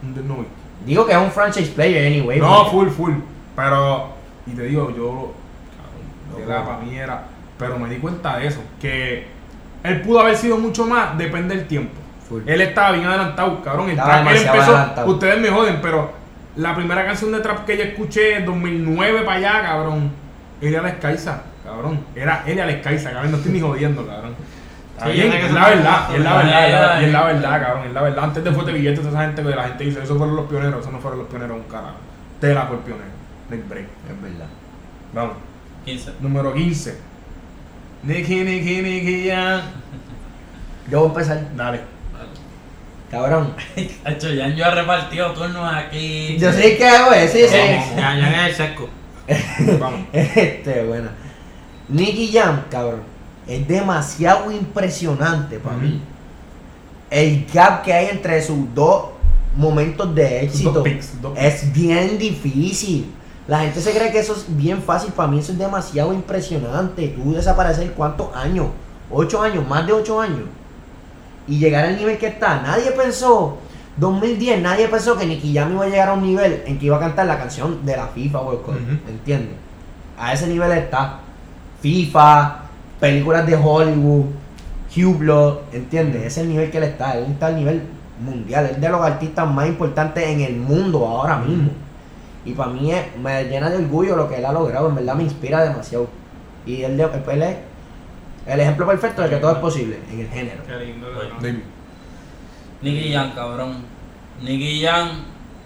un Nowitzki. Digo que es un franchise player anyway. No, full, full. Pero, y te digo, yo, era para mí era, pero me di cuenta de eso, que él pudo haber sido mucho más, depende del tiempo. Full. Él estaba bien adelantado, cabrón. El Estaba trap, él demasiado empezó, adelantado. ustedes me joden, pero la primera canción de trap que yo escuché en 2009 para allá, cabrón, él era Skysa, cabrón. Era él era Skysa, cabrón, no estoy ni jodiendo, cabrón. Sí, bien, es la verdad, es la ¿verdad? verdad, es la- la verdad, cabrón, es la verdad. Antes de Fuerte Billetes, esa gente que la gente dice, esos fueron los pioneros, esos no fueron los pioneros, un carajo. Tela fue el pionero, del break. Es verdad. Vamos. 15. Número 15. Nicky, Nicky, Nicky, ya. Yo voy a empezar. Dale. Cabrón. Hacho, ya yo he repartido turnos aquí. Yo sé que hago eso, sí, sí. Ya, ya es el seco. Vamos. Este, bueno. Nicky Jam, cabrón, es demasiado impresionante para mí. El gap que hay entre sus dos momentos de éxito dos picks, dos es bien difícil. La gente se cree que eso es bien fácil. Para mí eso es demasiado impresionante. Tú desaparecer cuántos años? Ocho años, más de ocho años. Y llegar al nivel que está. Nadie pensó, 2010, nadie pensó que Nicky Jam iba a llegar a un nivel en que iba a cantar la canción de la FIFA World Cup. ¿Entiendes? A ese nivel está. FIFA, películas de Hollywood, Hublot, ¿entiendes? Ese es el nivel que él está. Él está al nivel mundial. Es de los artistas más importantes en el mundo ahora mismo. Y para mí es- me llena de orgullo lo que él ha logrado. En verdad me inspira demasiado. Y él, de- él es el ejemplo perfecto de que todo es posible en el género. Qué lindo, Oye. cabrón. David. Nicky Jam, cabrón. Nicky Jam,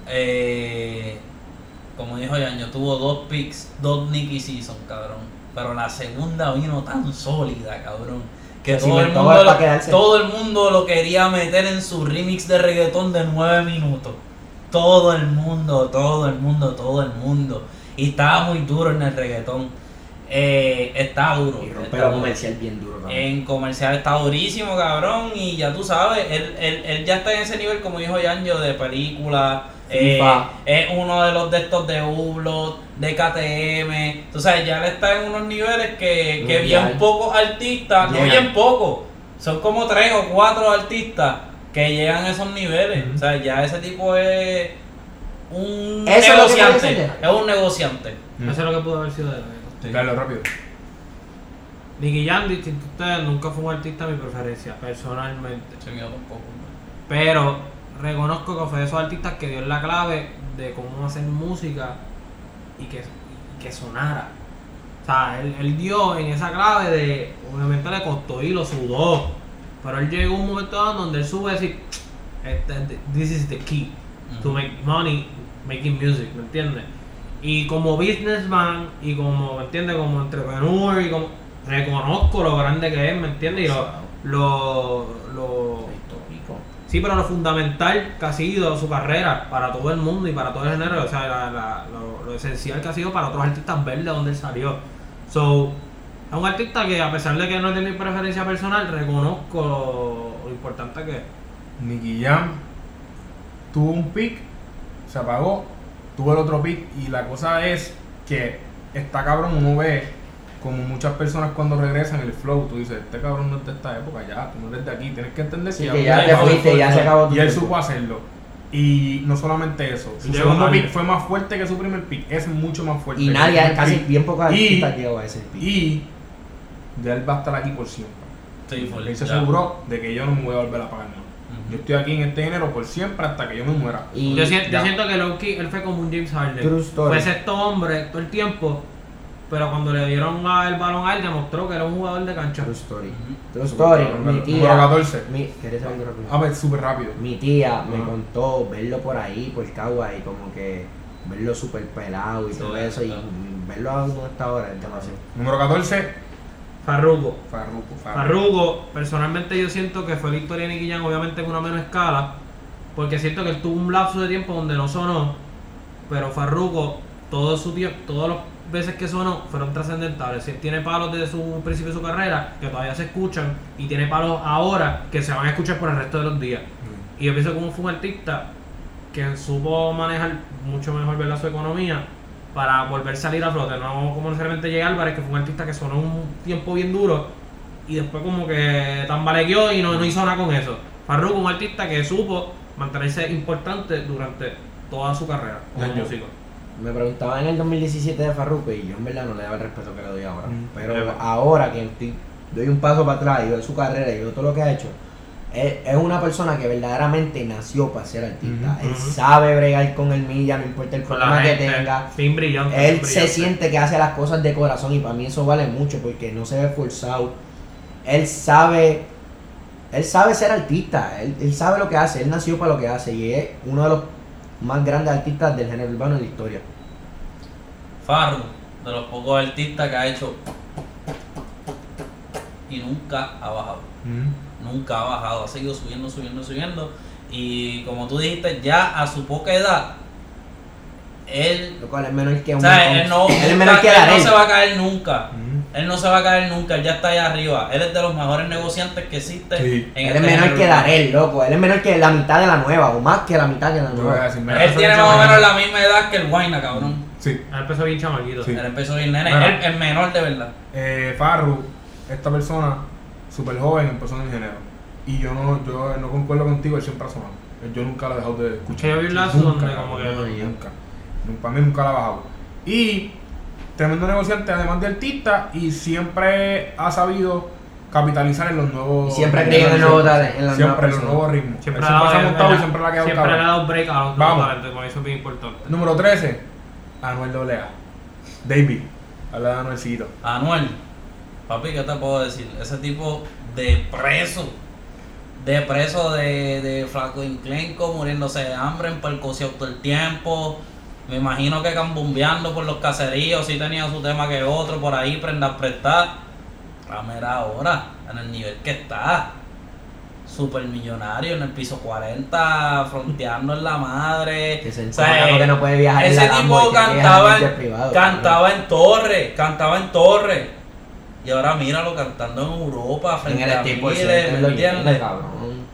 eh, como dijo Jan, yo tuvo dos picks, dos Nicky Season, cabrón. Pero la segunda vino tan sólida, cabrón. Que todo el, mundo lo, todo el mundo lo quería meter en su remix de reggaetón de 9 minutos. Todo el mundo, todo el mundo, todo el mundo. Y estaba muy duro en el reggaetón. eh, está duro. Y rompe está duro. comercial bien duro también. En comercial está durísimo, cabrón. Y ya tú sabes, él, él, él ya está en ese nivel, como dijo Yanjo, de película. eh, es uno de los de estos de Hublot, de KTM. Tú sabes, ya él está en unos niveles que, que bien pocos artistas, no bien pocos, son como tres o cuatro artistas que llegan a esos niveles. O sea, ya ese tipo es un Eso es lo que negociante. Es un negociante. Mm. Eso es lo que pudo haber sido de él. Dale rápido. Nicky Jam, distinto a ustedes, nunca fue un artista de mi preferencia, personalmente. Se me dio un poco. Pero reconozco que fue de esos artistas que dio la clave de cómo hacer música y que, y que sonara. O sea, él, él dio en esa clave de, obviamente le costó y lo sudó. Pero él llegó a un momento dado donde él sube y decir, "Este- this is the key to make money making music, ¿me entiendes? Y como businessman y como, ¿me entiendes? Como entrepreneur y como reconozco lo grande que es, ¿me entiendes? Y lo, lo, lo, Histórico. Sí, pero lo fundamental que ha sido su carrera para todo el mundo y para todo el género, o sea, la- la- lo, lo esencial que ha sido para otros artistas ver de dónde él salió. So, es un artista que a pesar de que no es de mi preferencia personal, reconozco lo, lo importante que es. Nicky Jam tuvo un pick, se apagó, tuvo el otro pick y la cosa es que está cabrón, uno ve como muchas personas cuando regresan el flow, tú dices, este cabrón no es de esta época, ya, tú no eres de aquí, tienes que entender Sí, que que ya ya te fuiste, ya se acabó tu y él tiempo. supo hacerlo. Y no solamente eso, su Llegó segundo pick fue más fuerte que su primer pick, es mucho más fuerte. Y que nadie, casi pick. bien pocos Y- artistas llegó a ese pick. Y ya él va a estar aquí por siempre. Sí, Él se aseguró de que yo no me voy a volver a pagar nada. Yo estoy aquí en este género por siempre hasta que yo me muera. Y Yo, siento, yo siento que Loki, él fue como un James Harden. True story. Fue sexto hombre todo el tiempo, pero cuando le dieron a- el balón a él, demostró que era un jugador de cancha. True story. True story. Número- Mi tía. número 14. Mi, ¿Querés saber rápido? A ver, súper rápido. Mi tía me contó verlo por ahí, por Cagua, y como que verlo súper pelado y Sí, todo eso, y verlo a uno hasta ahora es demasiado. Número 14, Farruko. Farruko. Farruko, personalmente yo siento que fue de Nicky Jam, obviamente en una menor escala, porque siento que él tuvo un lapso de tiempo donde no sonó, pero Farruko, todo su tiempo, todas las veces que sonó fueron trascendentales. Tiene palos desde su principio de su carrera que todavía se escuchan, y tiene palos ahora que se van a escuchar por el resto de los días. Y yo pienso como fue un artista que supo manejar mucho mejor ¿verdad? su economía para volver a salir a flote, no como necesariamente Jay Álvarez, que fue un artista que sonó un tiempo bien duro y después como que tambalequeó y no, no hizo nada con eso. Farruko, un artista que supo mantenerse importante durante toda su carrera como músico. Me preguntaba en el 2017 de Farruko y yo en verdad no le daba el respeto que le doy ahora. Mm. Pero Eva. ahora que estoy- doy un paso para atrás y veo su carrera y veo todo lo que ha hecho, es, una persona que verdaderamente nació para ser artista. Él sabe bregar con el media, no importa el problema que tenga. fin brillante. Él fin se brillante. siente que hace las cosas de corazón y para mí eso vale mucho porque no se ve forzado. Él sabe, él sabe ser artista, él, él sabe lo que hace, él nació para lo que hace y es uno de los más grandes artistas del género urbano en la historia. Farru, de los pocos artistas que ha hecho y nunca ha bajado. Nunca ha bajado, ha seguido subiendo, subiendo, subiendo. Y como tú dijiste, ya a su poca edad, él, Lo cual es menor que o un sea, él no, él es nunca- menor que él no se va a caer nunca. Mm. Él no se va a caer nunca, él ya está allá arriba. Él es de los mejores negociantes que existen. Sí. en Él este es menor que. Darel, loco. Él es menor que la mitad de la nueva, o más que la mitad de la nueva. Él tiene más o menos la misma edad que el Guayna, cabrón. Sí. Él empezó bien chamaquito. Sí. Él empezó bien nene, Bueno. él es menor de verdad. Eh, Farru, esta persona, súper joven, empezó en el género. Y yo no, yo no concuerdo contigo, él siempre ha sonado. Yo nunca lo he dejado de escuchar. Yo vi un lazo Nunca, donde como que- nunca. Nunca. Para mí nunca la ha bajado. Y tremendo negociante, además de artista, y siempre ha sabido capitalizar en los nuevos. Y siempre en el nuevo talento, en la nueva Siempre en los nuevos ritmos. Siempre, ha siempre montado y siempre le ha quedado siempre le ha dado break a los nuevos talentos, con eso es bien importante. Número 13, Anuel AA. David. Habla de Anuelcito. Anuel, papi, ¿qué te puedo decir? Ese tipo de preso, de preso de, de flaco inclenco, muriéndose de hambre, en percusión todo el tiempo. Me imagino que cambumbeando por los caseríos, sí tenía su tema que otro por ahí, prendas prestar. A mera hora, en el nivel que está. super millonario en el piso 40, fronteando en la madre. Que se O sea, encojona porque no puede viajar en Ese la tipo Lambo que cantaba, en en, privado, cantaba en torre, cantaba en torre. Y ahora míralo cantando en Europa En frente el a miles, ¿me lo entiendes?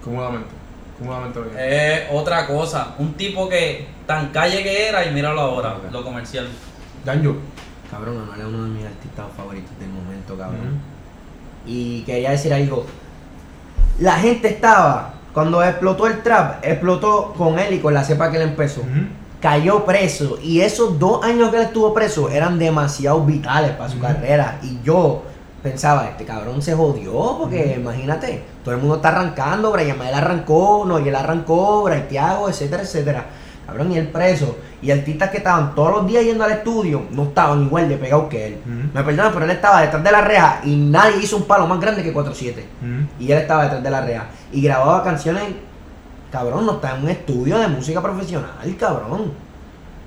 Cómodamente. Cómodamente lo. Es otra cosa. Un tipo que tan calle que era y míralo ahora, lo comercial. Danjo. Cabrón, Anuel es uno de mis artistas favoritos del momento, cabrón. Y quería decir algo. La gente estaba, cuando explotó el trap, explotó con él y con la cepa que él empezó. Cayó preso. Y esos dos años que él estuvo preso eran demasiado vitales para su carrera. Y yo pensaba, este cabrón se jodió, porque imagínate, todo el mundo está arrancando, Brian Mael arrancó, Noel arrancó, Bray Thiago, etcétera, etcétera. Cabrón, y él preso. Y artistas que estaban todos los días yendo al estudio no estaban igual de pegados que él. Me perdonan, pero él estaba detrás de la reja y nadie hizo un palo más grande que 4-7. Ujú. Y él estaba detrás de la reja. Y grababa canciones. Cabrón, no está en un estudio de música profesional, cabrón.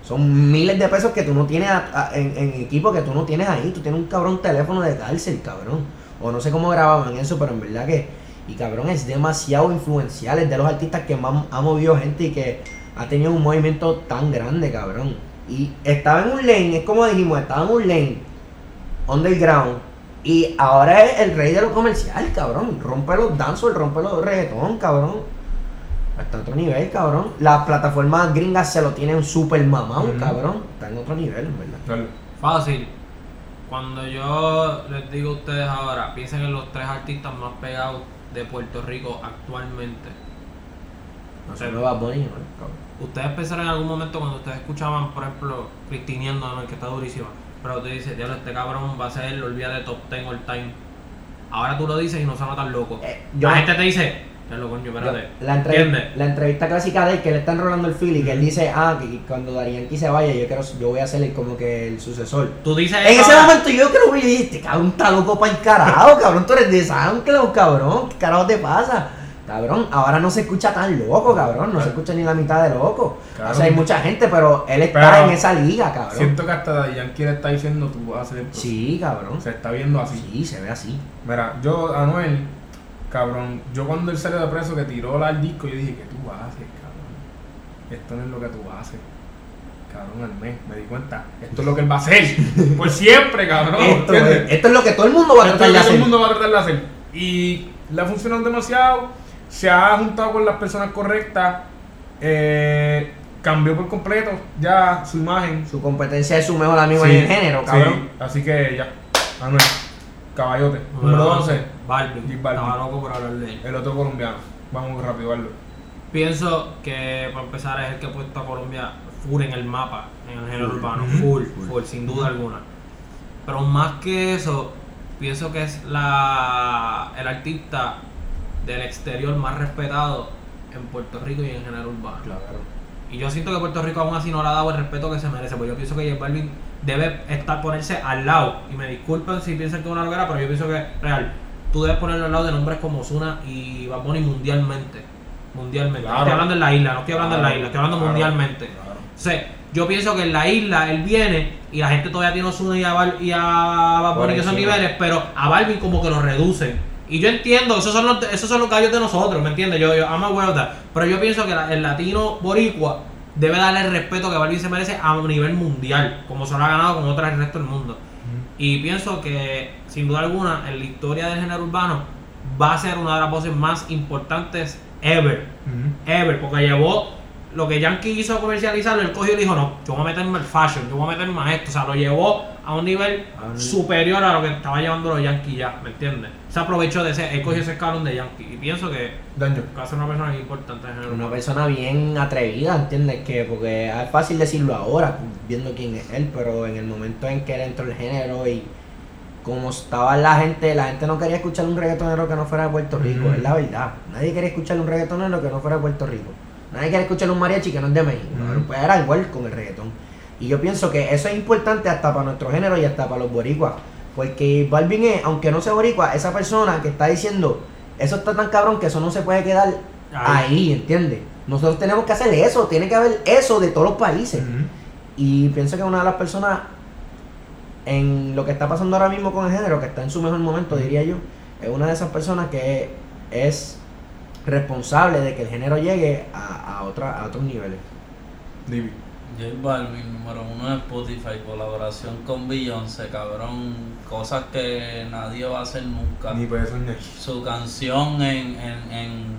Son miles de pesos que tú no tienes en, en equipo que tú no tienes ahí. Tú tienes un cabrón teléfono de cárcel, cabrón. O no sé cómo grababan eso, pero en verdad que. Y cabrón, es demasiado influencial. Es de los artistas que más ha movido gente y que ha tenido un movimiento tan grande, cabrón. Y estaba en un lane, es como dijimos, estaba en un lane underground. Y ahora es el rey de lo comercial, cabrón. Rompe los danzos, rompe los reggaetón, cabrón. Hasta otro nivel, cabrón. Las plataformas gringas se lo tienen super mamado, cabrón. Está en otro nivel, en verdad. Fácil. Cuando yo les digo a ustedes ahora, piensen en los tres artistas más pegados de Puerto Rico actualmente. No sé, Nueva Bunny, ¿no? Cabrón. Ustedes pensaron en algún momento cuando ustedes escuchaban, por ejemplo, Cristiniendo, ¿no? que está durísima. Pero tú dices, diablo, este cabrón va a ser, olvida de top 10 all time. Ahora tú lo dices y no suena tan loco. Eh, yo- La gente te dice, diablo, coño, espérate. La, entrev- ¿Entiendes? la entrevista clásica de él, que le está enrolando el fili, que él dice, ah, que cuando Darianki se vaya, yo quiero, yo voy a ser el- como que el sucesor. Tú dices En ese ahora, momento yo creo que este cabrón está loco para el carajo, cabrón, tú eres de SoundCloud, cabrón, ¿qué carajo te pasa? Cabrón, ahora no se escucha tan loco, cabrón, no se escucha ni la mitad de loco. Claro. O sea, hay mucha gente, pero él está Pero en esa liga, cabrón. Siento que hasta Yankee le está diciendo tú vas a hacer esto. Sí, cabrón. Se está viendo así. Sí, se ve así. Mira, yo, Anuel, cabrón, yo cuando él salió de preso que tiró el disco, yo dije, ¿qué tú haces, cabrón? Esto no es lo que tú haces. Cabrón, al mes, me di cuenta. Esto es lo que él va a hacer. Por siempre, cabrón. es, esto es lo que todo el mundo va a tratar de que todo hacer. el mundo va a tratar de hacer. Y le ha funcionado demasiado. Se ha juntado con las personas correctas. eh, cambió por completo ya su imagen. Su competencia es su mejor amigo Sí, en el género, sí, cabrón. así que ya. Anuel, caballote. número Número 11, 11, Balvin. J Balvin. Estaba loco por hablar de él. el otro colombiano. Vamos rápido, Aldo. Pienso que para empezar es el que ha puesto a Colombia full en el mapa, en el género urbano, full, Full. full, sin duda alguna. Pero más que eso, pienso que es la el artista del exterior más respetado en Puerto Rico y en el género urbano. Y yo siento que Puerto Rico aún así no le ha dado el respeto que se merece, porque yo pienso que J Balvin debe estar ponerse al lado. Y me disculpen si piensan que es una loquera, pero yo pienso que real. Tú debes ponerlo al lado de nombres como Zuna y Bad Bunny mundialmente. Mundialmente. No estoy hablando en la isla, no estoy hablando en la isla, estoy hablando claro, mundialmente. claro. O sea, yo pienso que en la isla él viene y la gente todavía tiene a Ozuna y a, Bal- y a Bad Bunny que son niveles, pero a Balvin como que lo reducen. Y yo entiendo, esos son los, esos son los gallos de nosotros, ¿me entiendes? Yo, yo I'm aware of that. Pero yo pienso que la- el latino boricua debe darle el respeto que Balvin se merece a nivel mundial, como se lo ha ganado con otras del resto del mundo. Y pienso que, sin duda alguna, en la historia del género urbano, va a ser una de las voces más importantes ever. Ever, porque llevó lo que Yankee hizo comercializarlo, él cogió y dijo, no, yo voy a meterme al fashion, yo voy a meterme a esto, o sea, lo llevó a un nivel superior a lo que estaba llevando los Yankees ya, ¿me entiendes? Se aprovechó de ese, él cogió ese escalón de Yankee y pienso que Danjo. va a ser una persona importante en el género Una persona bien atrevida, ¿entiendes? Que porque es fácil decirlo ahora, viendo quién es él, pero en el momento en que él entró el género y como estaba la gente, la gente no quería escuchar un reggaetonero que no fuera de Puerto Rico, es la verdad. Nadie quería escuchar un reggaetonero que no fuera de Puerto Rico. Nadie quería escuchar un mariachi que no es de México. Cabrón. Pues era igual con el reggaetón. Y yo pienso que eso es importante hasta para nuestro género y hasta para los boricuas. Porque Balvin es, aunque no sea boricua, esa persona que está diciendo, eso está tan cabrón que eso no se puede quedar Ahí. ahí, ¿entiendes? Nosotros tenemos que hacer eso, tiene que haber eso de todos los países. Y pienso que una de las personas en lo que está pasando ahora mismo con el género, que está en su mejor momento, diría yo, es una de esas personas que es responsable de que el género llegue a, a, otra, a otros niveles. Divi. J Balvin, número uno de Spotify, colaboración con Beyoncé, cabrón. Cosas que nadie va a hacer nunca. Ni puede soñar. Su canción en, en, en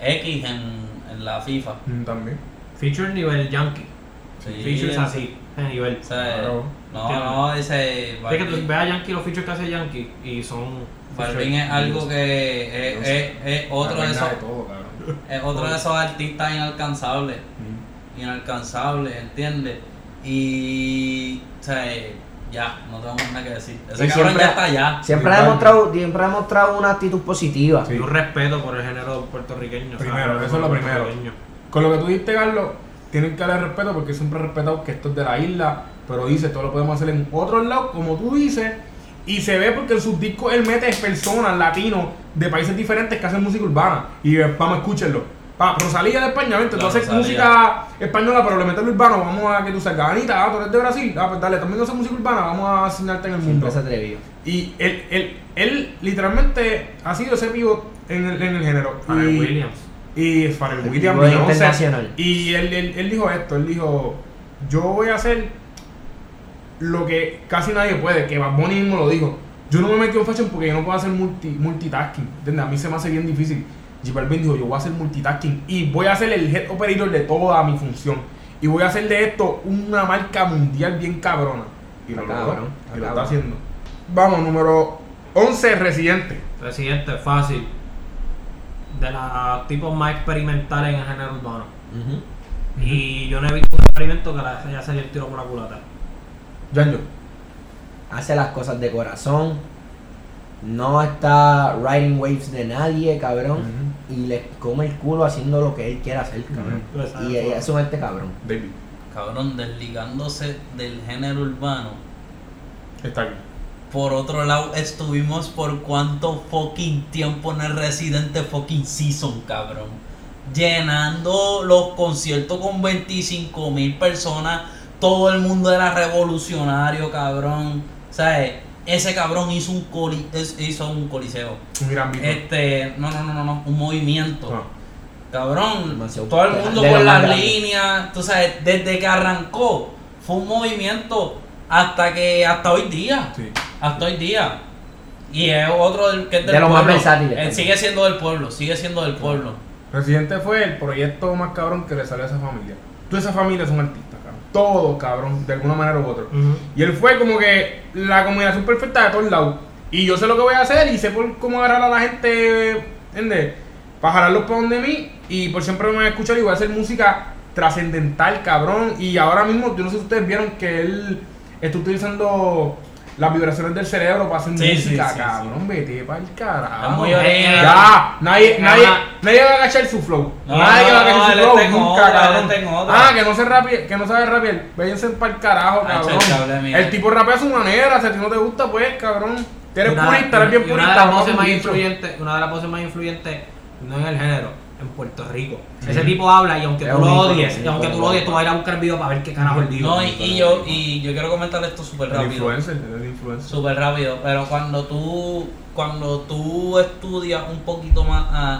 X, en, en la FIFA. Mm, También. Feature nivel Yankee. Sí, Features así, de nivel. O sea, Claro. no, no, ese Es que tú a Yankee los features que hace Yankee y son. Balvin es algo que es, es- es otro de esos, de todo, cabrón. es otro de esos artistas inalcanzables. Mm. Inalcanzable, ¿entiendes? Y, o sea, ya, no tengo más nada que decir. Ese Y cabrón siempre- ya está allá. Siempre ha, demostrado, siempre ha demostrado una actitud positiva. Sí. Y un respeto por el género puertorriqueño. ¿sabes? Primero, eso es lo primero. Con lo que tú dijiste, Carlos, tienen que darle respeto porque siempre he respetado que esto es de la isla, pero dice, todo lo podemos hacer en otros lados, como tú dices, y se ve porque en sus discos él mete personas latinos de países diferentes que hacen música urbana. Y vamos, escúchenlo. Pa, Rosalía de España, vente, tú haces música española, pero le metes lo urbano, vamos a que tú salgas. Anita, ah, tú eres de Brasil, ah, pues dale, también haces música urbana, vamos a asignarte en el mundo. Siempre se atrevió. Y él, él, él literalmente ha sido ese pivot en el, en el género. Pharrell y, Williams. y Pharrell El Williams, pivot Beyoncé. internacional. Y él, él, él dijo esto, él dijo, yo voy a hacer lo que casi nadie puede, que Bad Bunny mismo lo dijo. Yo no me metí en fashion porque yo no puedo hacer multi, multitasking, ¿entiendes? A mí se me hace bien difícil. J Balvin dijo, yo voy a hacer multitasking y voy a ser el head operator de toda mi función. Y voy a hacer de esto una marca mundial bien cabrona. Y lo, Está logró, cabrón, y está lo está cabrón. haciendo. Vamos, número 11, Residente. Residente, fácil. De los tipos más experimentales en el género urbano. Y yo no he visto un experimento que la- ya salió el tiro por la culata. Janjo. Hace las cosas de corazón. No está riding waves de nadie, cabrón. Y le come el culo haciendo lo que él quiera hacer, cabrón. Y ella es un este cabrón. David. Cabrón, desligándose del género urbano. Está aquí. Por otro lado, estuvimos por cuánto fucking tiempo en el Residente fucking Season, cabrón. Llenando los conciertos con 25 mil personas. Todo el mundo era revolucionario, cabrón. ¿Sabes? Ese cabrón hizo un, coli- es- hizo un coliseo. Un gran beat. Este, no, no, no, no, no, un movimiento. Ah. Cabrón, Demasiado todo el mundo con las líneas, tú sabes, desde que arrancó, fue un movimiento hasta que, hasta hoy día, Sí. hasta hoy día. Y es otro del, que es del De los más versátiles Eh, también. sigue siendo del pueblo, sigue siendo del pueblo. Residente fue el proyecto más cabrón que le salió a esa familia. Toda esa familia son artistas, cabrón. Todos, cabrón, de alguna manera u otra. Y él fue como que la combinación perfecta de todos lados. Y yo sé lo que voy a hacer y sé por cómo agarrar a la gente, ¿entiendes? Para jalarlos para donde mí y por siempre me van a escuchar y voy a hacer música trascendental, cabrón. Y ahora mismo, yo no sé si ustedes vieron que él está utilizando las vibraciones del cerebro para hacer Sí, música, sí, sí, cabrón. Vete para el carajo. Ya, nadie, nadie, nadie va a agachar su flow. No, nadie va a agachar su flow nunca, cabrón. Ah, que no se rapie, que no sabe rapear. Váyanse para el carajo, cabrón. El tipo rapea a su manera, si a ti no te gusta, pues, cabrón. Eres Una- purista, eres bien y una purista. de las voces más influyentes, una de las voces más influyentes, no en el género, en Puerto Rico. Ese tipo habla y aunque Es tú lo odies, y aunque tú lo odies, tú vas a ir a buscar el video para ver qué carajo él dijo. No, y, y yo, y yo quiero comentar esto súper El rápido. influencer, el influencer. Súper rápido, pero cuando tú cuando tú estudias un poquito más a,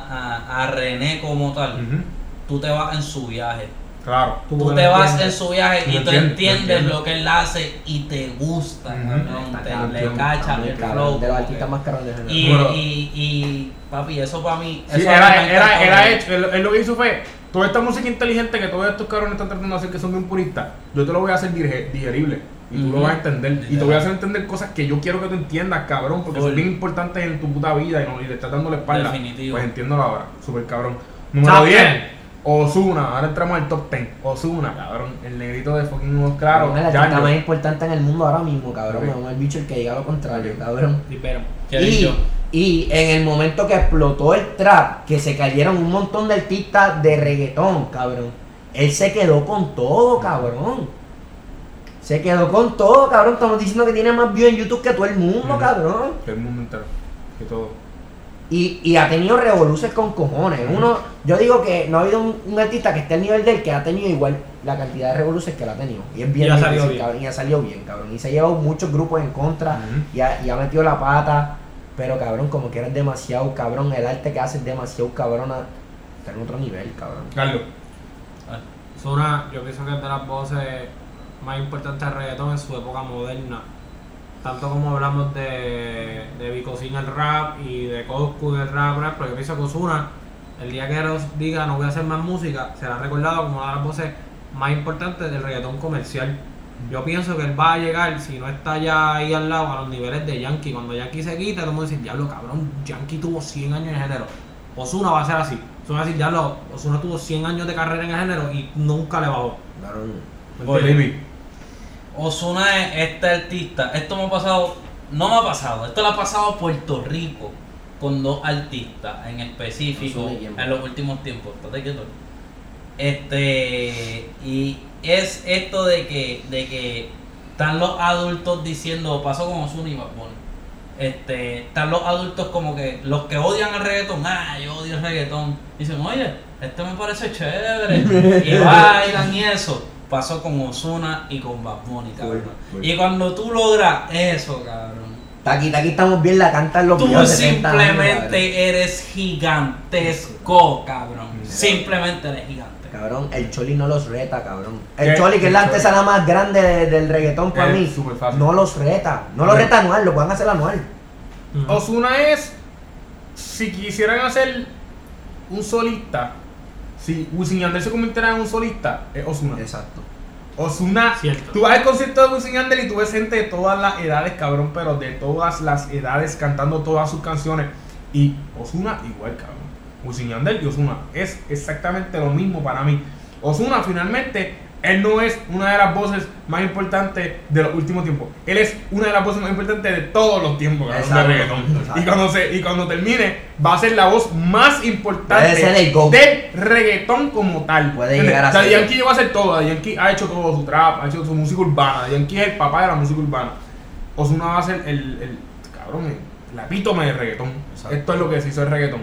a, a René como tal, Ujú, tú te vas en su viaje. Claro. Tú te vas en su viaje y tú entiendes lo que él hace y te gusta, cabrón, Está te- le cacha el flow. De los artistas más caros de género. y, Bueno. y, y, papi, eso para mí. Sí, eso era, era, era hecho, él, él lo que hizo fue, toda esta música inteligente que todos estos cabrones están tratando de hacer que son bien puristas, yo te lo voy a hacer digerible. Y tú lo vas a entender. Y te voy a hacer entender cosas que yo quiero que tú entiendas, cabrón, porque son bien importantes en tu puta vida y, no, y le estás dando la espalda. Definitivo. Pues entiéndolo ahora, super cabrón. Número Top 10, 10. Osuna. Ahora entramos al top 10. Osuna, cabrón. El negrito de fucking ojos claros. Cabrón, el Yayo. artista más importante en el mundo ahora mismo, cabrón. Ok. Es el bicho el que diga lo contrario, cabrón. ¿Qué Y, dicho? y en el momento que explotó el trap, que se cayeron un montón de artistas de reggaetón, cabrón. Él se quedó con todo, cabrón. Se quedó con todo, cabrón. Estamos diciendo que tiene más views en YouTube que todo el mundo, cabrón. Que el mundo entero. Que todo. Y, y ha tenido revoluciones con cojones. Uno, yo digo que no ha habido un, un artista que esté al nivel del que ha tenido igual la cantidad de revoluciones que él ha tenido. Y es bien Y ha salido difícil, bien. cabrón. Y ha salido bien, cabrón. Y se ha llevado muchos grupos en contra. Y, ha, y ha metido la pata. Pero cabrón, como que eres demasiado cabrón, el arte que haces es demasiado cabrona. Está en otro nivel, cabrón. Carlos. Zuna, yo pienso que es de las voces más importantes del reggaetón en su época moderna. Tanto como hablamos de, de Bicosín el rap y de Coscu en el rap, rap, pero yo pienso que Ozuna, el día que Eros diga no voy a hacer más música, será recordado como una de las voces más importantes del reggaetón comercial. Yo pienso que él va a llegar, si no está ya ahí al lado, a los niveles de Yankee. Cuando Yankee se quita, todo el mundo dice, diablo cabrón, Yankee tuvo 100 años en el género. Ozuna va a ser así. Ozuna va a decir, diablo, Ozuna tuvo 100 años de carrera en el género y nunca le bajó. Cabrón. ¿Me Oye, entiendes? baby. Osuna es este artista. Esto me ha pasado, no me ha pasado, esto le ha pasado a Puerto Rico con dos artistas en específico en los últimos tiempos. Estate quieto. Este, y es esto de que, de que están los adultos diciendo, pasó con Osuna y Bad. Este, están los adultos como que, los que odian el reggaetón, ah, yo odio el reggaetón. Dicen, oye, este me parece chévere. y bailan y eso. Pasó con Osuna y con Bad Bunny, cabrón. Y cuando tú logras eso, cabrón, Aquí, aquí estamos bien, la cantan los tú viejos de 70 años, simplemente eres gigantesco, cabrón. Simplemente eres gigante. Cabrón, el Choli no los reta, cabrón. El ¿Qué? Choli, que es la antesala más grande de- del reggaetón para mí, no los reta. No los reta anual, lo pueden hacer anual. Ujú. Osuna es, si quisieran hacer un solista, si Wisin Yandel se convirtieran en un solista, es Osuna. Exacto. Osuna, Cierto. tú vas al concierto de Wisin y Yandel y tú ves gente de todas las edades, cabrón, pero de todas las edades cantando todas sus canciones. Y Osuna igual, cabrón. Wisin Yandel y Osuna es exactamente lo mismo para mí. Osuna finalmente, él no es una de las voces más importantes de los últimos tiempos. Él es una de las voces más importantes de todos los tiempos, de reggaetón. exacto. Y cuando, se, y cuando termine, va a ser la voz más importante el del reggaetón como tal. Puede llegar a O sea, ser. Yankee llegó a hacer todo. Yankee ha hecho todo su trap, ha hecho su música urbana. Yankee es el papá de la música urbana. Osuna va a ser el, el cabrón, el, el epítome del reggaetón. Exacto. Esto es lo que se hizo el reggaetón,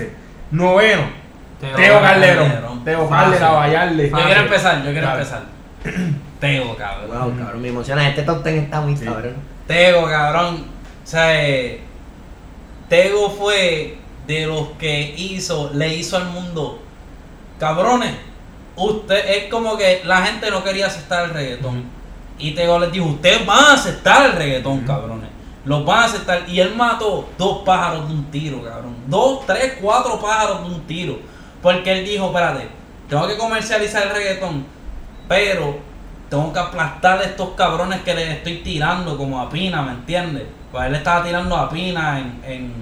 it. Noveno, Teo Teo Calderón. Calderón. Teo. Calderón. Yo quiero empezar, yo quiero Dale. empezar. Teo, cabrón. Wow, cabrón, me emociona. Este top ten está muy Sí. cabrón. Tego, cabrón. O sea, eh, Tego fue de los que hizo, le hizo al mundo. Cabrones, usted es como que la gente no quería aceptar el reggaetón. Y Tego les dijo, ustedes van a aceptar el reggaetón, Ujú. cabrones. Los van a aceptar. Y él mató dos pájaros de un tiro, cabrón. Dos, tres, cuatro pájaros de un tiro. Porque él dijo, espérate, tengo que comercializar el reggaetón, pero tengo que aplastar a estos cabrones que les estoy tirando como a Pina, ¿me entiendes? Pues él le estaba tirando a Pina en, en,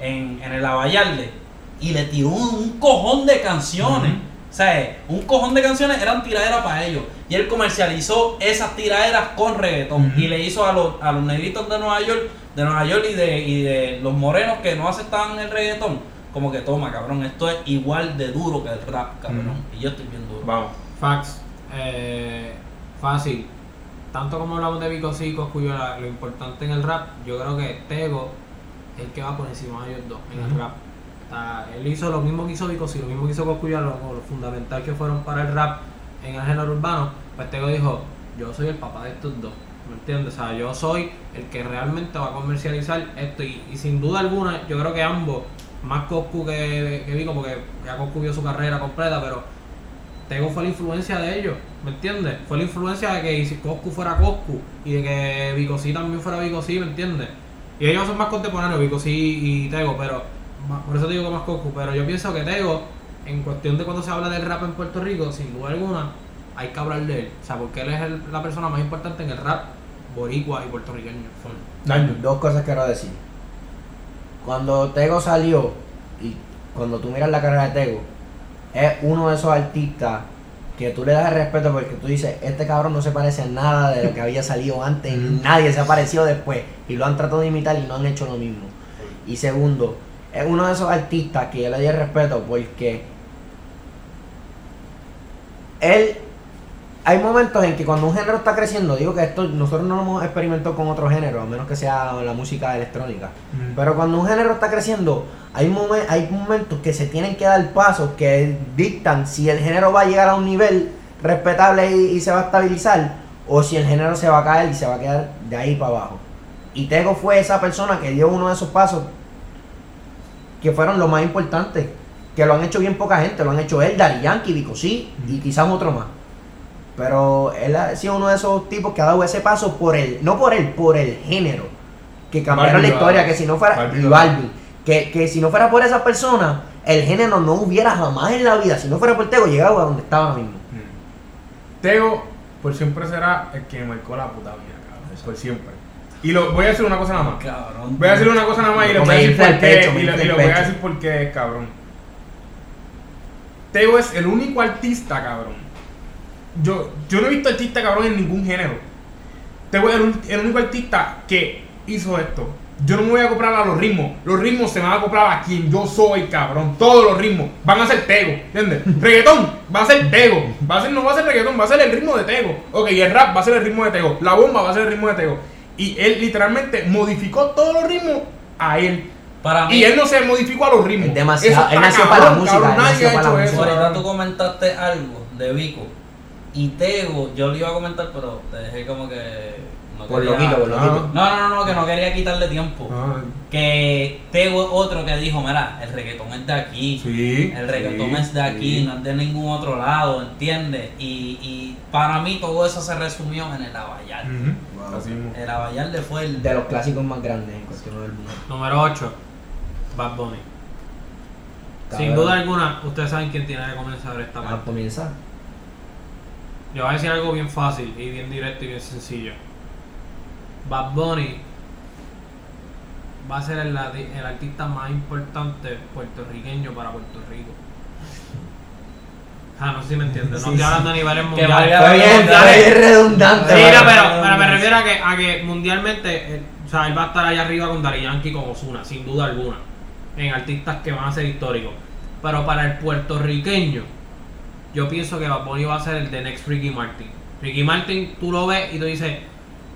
en, en el Avallarle y le tiró un, un cojón de canciones. O sea, un cojón de canciones eran tiraderas para ellos. Y él comercializó esas tiraderas con reggaetón. Y le hizo a los, a los negritos de Nueva York, de Nueva York y de, y de los morenos que no aceptaban el reggaetón. Como que toma, cabrón, esto es igual de duro que el rap, cabrón. Ujú. Y yo estoy bien duro. Vamos. Fax, eh, fácil. Tanto como hablamos de Vico y Coscuyola, lo importante en el rap, yo creo que Tego es el que va por encima de ellos dos en el rap. O sea, él hizo lo mismo que hizo Vico lo mismo que hizo Coscuyola, lo, lo fundamental que fueron para el rap en el género urbano. Pues Tego dijo: Yo soy el papá de estos dos. ¿Me entiendes? O sea, yo soy el que realmente va a comercializar esto. Y, y sin duda alguna, yo creo que ambos, más Coscu que, que Vico, porque ya Coscu vio su carrera completa, pero Tego fue la influencia de ellos, ¿me entiendes? Fue la influencia de que si Coscu fuera Coscu y de que Vicosí también fuera Vicosí, ¿me entiendes? Y ellos son más contemporáneos, Vicosí y Tego, pero por eso te digo que más Coscu, pero yo pienso que Tego, en cuestión de cuando se habla del rap en Puerto Rico, sin duda alguna, hay que hablar de él. O sea, porque él es el- la persona más importante en el rap boricua y puertorriqueño. Daño. Dos cosas quiero decir. Cuando Tego salió, y cuando tú miras la carrera de Tego, es uno de esos artistas que tú le das el respeto porque tú dices, este cabrón no se parece a nada de lo que había salido antes, nadie se ha parecido después, y lo han tratado de imitar y no han hecho lo mismo. Y segundo, es uno de esos artistas que yo le di el respeto porque él hay momentos en que cuando un género está creciendo, digo que esto nosotros no lo hemos experimentado con otro género, a menos que sea la música electrónica. Pero cuando un género está creciendo, hay, momen- hay momentos que se tienen que dar pasos que dictan si el género va a llegar a un nivel respetable y, y se va a estabilizar, o si el género se va a caer y se va a quedar de ahí para abajo. Y Tego fue esa persona que dio uno de esos pasos que fueron los más importantes. Que lo han hecho bien poca gente. Lo han hecho él, Dari Yankee, Vico sí, y quizás otro más. Pero él ha sido uno de esos tipos que ha dado ese paso por él, no por él, por el género. Que cambiaron la lo historia, ha- que si no fuera. Balvin y lo ha- Balvin. Que, que si no fuera por esa persona, el género no hubiera jamás en la vida. Si no fuera por Tego, llegaba a donde estaba mismo. Mm. Tego por siempre será el que marcó la puta vida, cabrón. Por siempre. Y lo, voy a decir una cosa nada más. Cabrón. Voy a decir una cosa nada más y le Me voy a decir por qué. y lo, y lo voy a decir por qué, cabrón. Tego es el único artista, cabrón. Yo, yo no he visto artista, cabrón, en ningún género. Es el, un- el único artista que hizo esto. Yo no me voy a comprar a los ritmos. Los ritmos se van a comprar a quien yo soy, cabrón. Todos los ritmos van a ser Tego, ¿entiendes? reggaetón va a ser Tego. Va a ser, no va a ser reggaetón, va a ser el ritmo de Tego. Ok, y el rap va a ser el ritmo de Tego. La bomba va a ser el ritmo de Tego. Y él literalmente modificó todos los ritmos a él. Para mí, Y él no se modificó a los ritmos. Es demasiado- Eso está él nació cabrón, para la música, cabrón, él nadie nació ha para la hecho música. eso. ahorita cabrón. tú comentaste algo de Vico. Y Tego, yo lo iba a comentar, pero te dejé como que. No Por quería- loquito, por loquito. No, no, no, no, que no quería quitarle tiempo. Ah, Que Tego es otro que dijo: Mira, el reggaetón es de aquí. sí. El reggaetón sí, es de aquí, sí. no es de ningún otro lado, ¿entiendes? Y, y para mí todo eso se resumió en el Abayal. Ujú, Wow. Así mismo. El fue el. De los clásicos más grandes en cuestión del mundo. Número 8. Bad Bunny. Sin duda alguna, ustedes saben quién tiene que comenzar esta Ah, parte. comienza. Yo voy a decir algo bien fácil y bien directo y bien sencillo. Bad Bunny va a ser el, artista más importante puertorriqueño para Puerto Rico. Ah, no sé si me entiendes. No Sí, estoy sí. hablando a niveles mundiales. bien, bien redundante. Sí, no, pero, pero me refiero a que, a que mundialmente, eh, o sea, él va a estar allá arriba con Dari Yankee con Ozuna, sin duda alguna, en artistas que van a ser históricos. Pero para el puertorriqueño, yo pienso que Bad Bunny va a ser el de next Ricky Martin. Ricky Martin, tú lo ves y tú dices,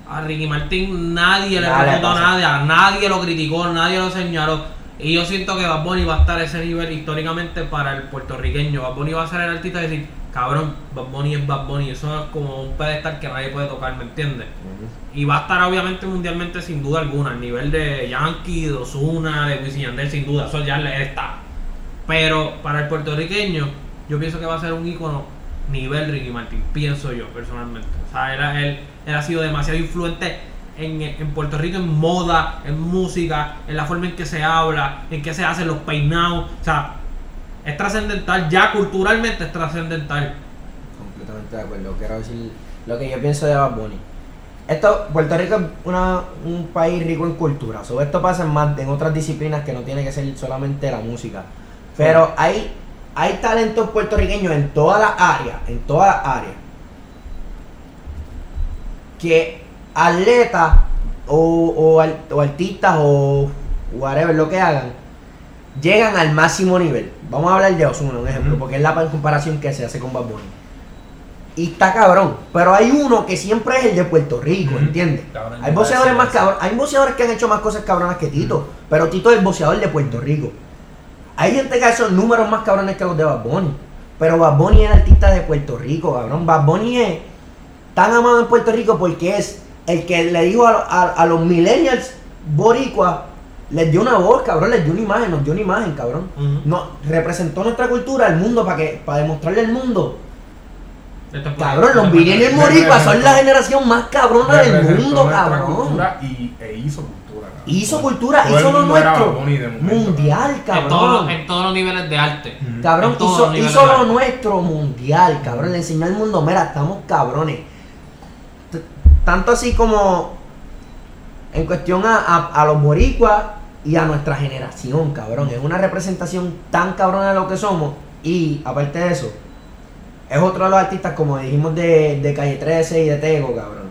a Ricky Martin nadie le preguntó nada, nadie lo criticó, nadie lo señaló. Y yo siento que Bad Bunny va a estar a ese nivel históricamente para el puertorriqueño. Bad Bunny va a ser el artista de decir, cabrón, Bad Bunny es Bad Bunny. Eso es como un pedestal que nadie puede tocar, ¿me entiendes? Y va a estar obviamente mundialmente sin duda alguna, al nivel de Yankee, de Ozuna, de Wisin y Yandel, sin duda, eso ya le está. Pero para el puertorriqueño, yo pienso que va a ser un ícono nivel Ricky Martin, pienso yo personalmente. O sea, él, él, él ha sido demasiado influente en, en Puerto Rico en moda, en música, en la forma en que se habla, en que se hacen los peinados. O sea, es trascendental, ya culturalmente es trascendental. Completamente de acuerdo. Quiero decir lo que yo pienso de Bad Bunny. Esto, Puerto Rico es una- un país rico en cultura. Sobre esto pasa en, más, en otras disciplinas que no tiene que ser solamente la música. Pero hay, hay talentos puertorriqueños en todas las áreas. En todas las áreas. Que atletas o, o, o artistas o whatever lo que hagan llegan al máximo nivel. Vamos a hablar de Ozuna, un ejemplo, porque es la comparación que se hace con Bad Bunny. Y está cabrón, pero hay uno que siempre es el de Puerto Rico. ¿entiendes? Cabrón, Hay boxeadores más cabrones, hay boxeadores que han hecho más cosas cabronas que Tito, pero Tito es el boxeador de Puerto Rico. Hay gente que ha hecho números más cabrones que los de Bad Bunny, pero Bad Bunny es el artista de Puerto Rico, cabrón. Bad Bunny es tan amado en Puerto Rico porque es el que le dijo a, a- a los millennials boricua, les dio una voz, cabrón, les dio una imagen, nos dio una imagen, cabrón. No, representó nuestra cultura al mundo para que para demostrarle al mundo. Cabrón, los millennials boricuas son la generación más cabrona del mundo, cabrón. cultura y, e hizo cultura. Hizo cultura, hizo lo nuestro. Mundial, En todos, los, cabrón. en todos los niveles de arte. Cabrón, hizo, lo arte. nuestro mundial, cabrón. Le enseñó al mundo, mira, estamos cabrones. T- Tanto así como en cuestión a, a- a los boricuas y a nuestra generación, cabrón. Es una representación tan cabrona de lo que somos. Y aparte de eso, es otro de los artistas, como dijimos de, de Calle 13 y de Tego, cabrón.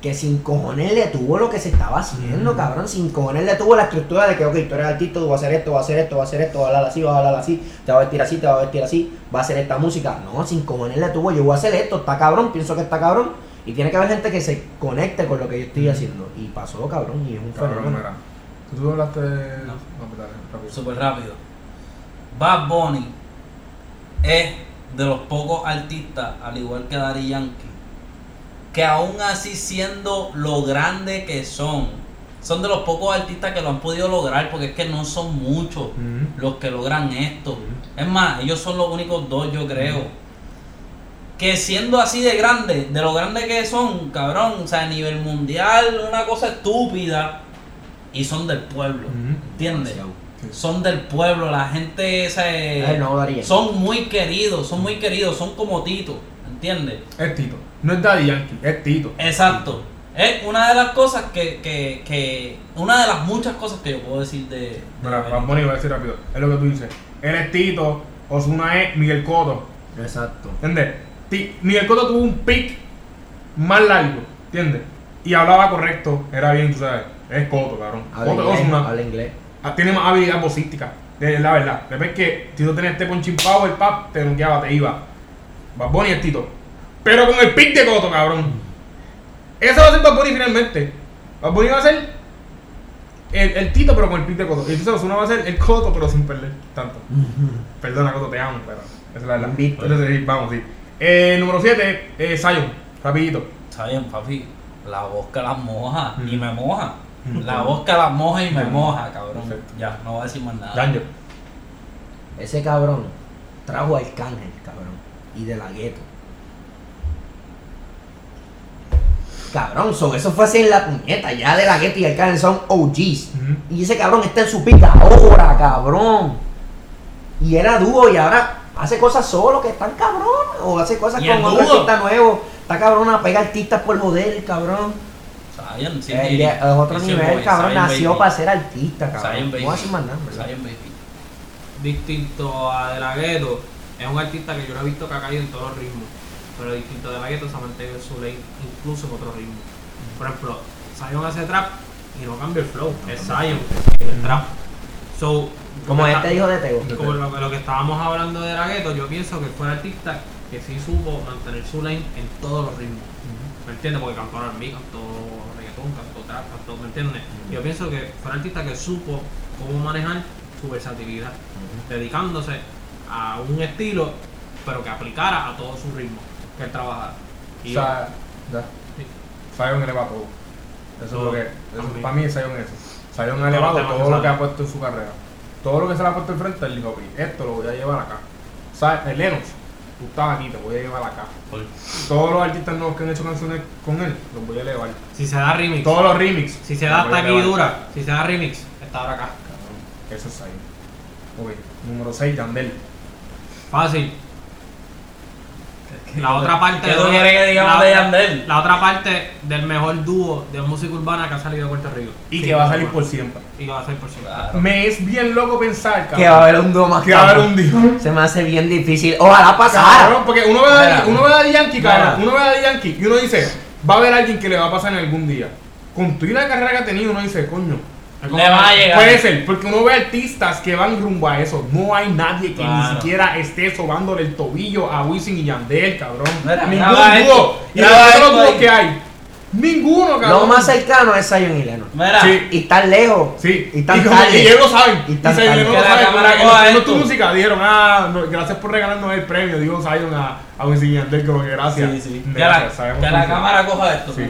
Que sin cojones le tuvo lo que se estaba haciendo, Mm. cabrón. Sin cojones le tuvo la estructura de que, ok, tú eres artista, tú vas a hacer esto, vas a hacer esto, vas a hacer esto, vas a hablar así, vas a hablar así, te vas a vestir así, te vas a vestir así, vas a hacer esta música. No, sin cojones le tuvo, yo voy a hacer esto, está cabrón, pienso que está cabrón. Y tiene que haber gente que se conecte con lo que yo estoy haciendo. Y pasó, cabrón, y es un Cabrón, fenómeno. mira. ¿Tú hablaste? No. No, dale, rápido. Súper rápido. Bad Bunny es de los pocos artistas, al igual que Daddy Yankee, que aún así siendo lo grande que son, son de los pocos artistas que lo han podido lograr porque es que no son muchos los que logran esto. Es más, ellos son los únicos dos, yo creo. Que siendo así de grande, de lo grande que son, cabrón, o sea, a nivel mundial, una cosa estúpida, y son del pueblo. ¿entiendes? Son del pueblo, la gente esa, eh, Daddy Yankee. son muy queridos, son muy queridos, son como Tito, ¿entiendes? Es Tito. No es Daddy Yankee, es Tito. Exacto. Es una de las cosas que, que, que, una de las muchas cosas que yo puedo decir de... de Mira. Bad Bunny voy a decir rápido. Es lo que tú dices. Él es Tito, Osuna es Miguel Cotto. Exacto. ¿Entiendes? Ti- Miguel Cotto tuvo un pick más largo, ¿entiendes? Y hablaba correcto, era bien, tú sabes. Es Cotto, cabrón. Habla Cotto inglés. Ozuna. Habla inglés. Ah, tiene más habilidad vocística, es la verdad. Después que Tito tenía este punching power, pap, te noqueaba, te iba. Bad Bunny es Tito. Pero con el pick de Coto, cabrón. Eso va a ser Bad Bunny finalmente. Bad Bunny va a ser el, el Tito, pero con el pick de Coto. Y entonces Ozuna va a ser el Coto, pero sin perder tanto. Perdona, Coto, te amo, pero esa es la verdad. Invicto. Entonces, sí, vamos, sí. Eh, número 7, eh, Zion, rapidito. Bien, papi. La voz que las moja y me moja. Mm. La voz que las moja y me Mm. moja, cabrón. Perfecto. Ya, no voy a decir más nada. Danger. Ese cabrón trajo a Arcángel, cabrón. Y de la gueto. Cabrón, son, eso fue así en la puñeta. Ya de la gueto y Arcángel son OGs. Ujú. Y ese cabrón está en su pica ahora, cabrón. Y era dúo y ahora hace cosas solo que están cabrón. O hace cosas ¿Y con el otro artista nuevo. Está cabrón, pega artistas por joder, cabrón. Zion, sí, Eh, sí. ya, es otro nivel, boy, cabrón. Zion Nació Baby. para ser artista, cabrón. Zion No decir más distinto a De La Ghetto, es un artista que yo no he visto que ha caído en todos los ritmos. Pero distinto De La Ghetto se ha mantenido en su lane, incluso en otros ritmos. Por ejemplo, Zion hace trap y no cambia el flow. Es Zion, el trap. So, Como este hijo de Teo. como lo, lo que estábamos hablando de La Ghetto, yo pienso que fue un artista que sí supo mantener su lane en todos los ritmos. ¿Me entiendes? Porque cantó R&B, cantó reggaetón, cantó trap, cantó, ¿me entiendes? Yo pienso que fue un artista que supo cómo manejar su versatilidad, dedicándose a un estilo, pero que aplicara a todo su ritmo que él trabajara. Y O sea, ya. Sí. Zion eleva todo. Eso es Todo. lo que. eso- para mí, Zion es eso. Zion ha elevado todo lo que ha puesto en su carrera. Todo lo que se le ha puesto enfrente, él dijo, "Ok, esto lo voy a llevar acá. O sea, el Lennox, tú estabas aquí, te voy a llevar acá. Todos los artistas nuevos que han hecho canciones con él, los voy a elevar. si se da remix, Todos los remix. si se da hasta aquí dura, si se da remix, está ahora acá. Cabrón, Eso es Zion. Ok, número 6, Yandel. Fácil. La otra parte ¿Qué tú de- quieres que digamos la- de Yandel? La otra parte del mejor dúo de música urbana que ha salido de Puerto Rico. Y Sí, que va a salir por siempre. Y que va a salir por siempre. Claro. Me es bien loco pensar, cabrón. Que va a haber un dúo más que va a haber un día. Se me hace bien difícil. Ojalá pasara. Cabrón, porque uno ve, a uno ve a Yankee, cabrón. Uno ve a Yankee y uno dice, va a haber alguien que le va a pasar en algún día. Con toda la carrera que ha tenido, uno dice, coño. Le va a llegar. Puede ser, porque uno ve artistas que van rumbo a eso. No hay nadie que ni siquiera esté sobándole el tobillo a Wisin y Yandel, cabrón. Mira, Ningún graba dúo. esto, Y los ahí. que hay, ninguno, cabrón. Lo más cercano es Zion y Lennon. Mira, Sí. Y tan lejos. Sí, Y tan tarde. y ellos lo saben. Y Y, tan Zion tarde. no Que lo la sabe. cámara Como que coja escuchando esto. tu música dijeron, ah, no, gracias por regalarnos el premio. Digo Zion a, a Wisin y Yandel, como que gracias. sí, sí. Que la, que cámara coja esto, Sí.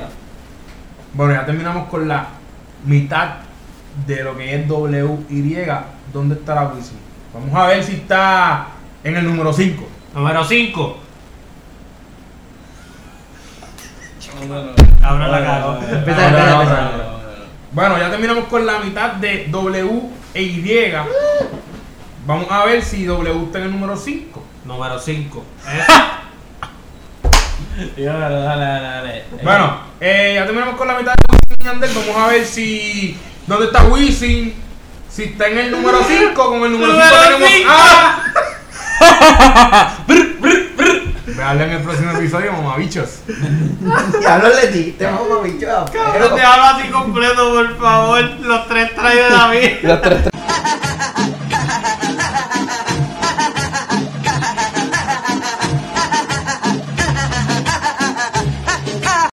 Bueno, ya terminamos con la mitad de lo que es WY. ¿Dónde estará Wisin? Vamos a ver si está en el número 5. Número 5. No, no, no. Ahora la no. Bueno, ya terminamos con la mitad de W e Y. Vamos a ver si W está en el número 5. Número 5. Tío, dale, dale, dale, dale. Bueno, eh, ya terminamos con la mitad de Wisin y Yandel. Vamos a ver si. ¿Dónde está Wisin? Si está en el número 5. Con el número 5 Número tenemos cinco. a. Veanlo en el próximo episodio, mamabichos. Ya lo le diste, mamá, bicho. Pero te hablo así completo, por favor. Los tres trae de David. Los tres-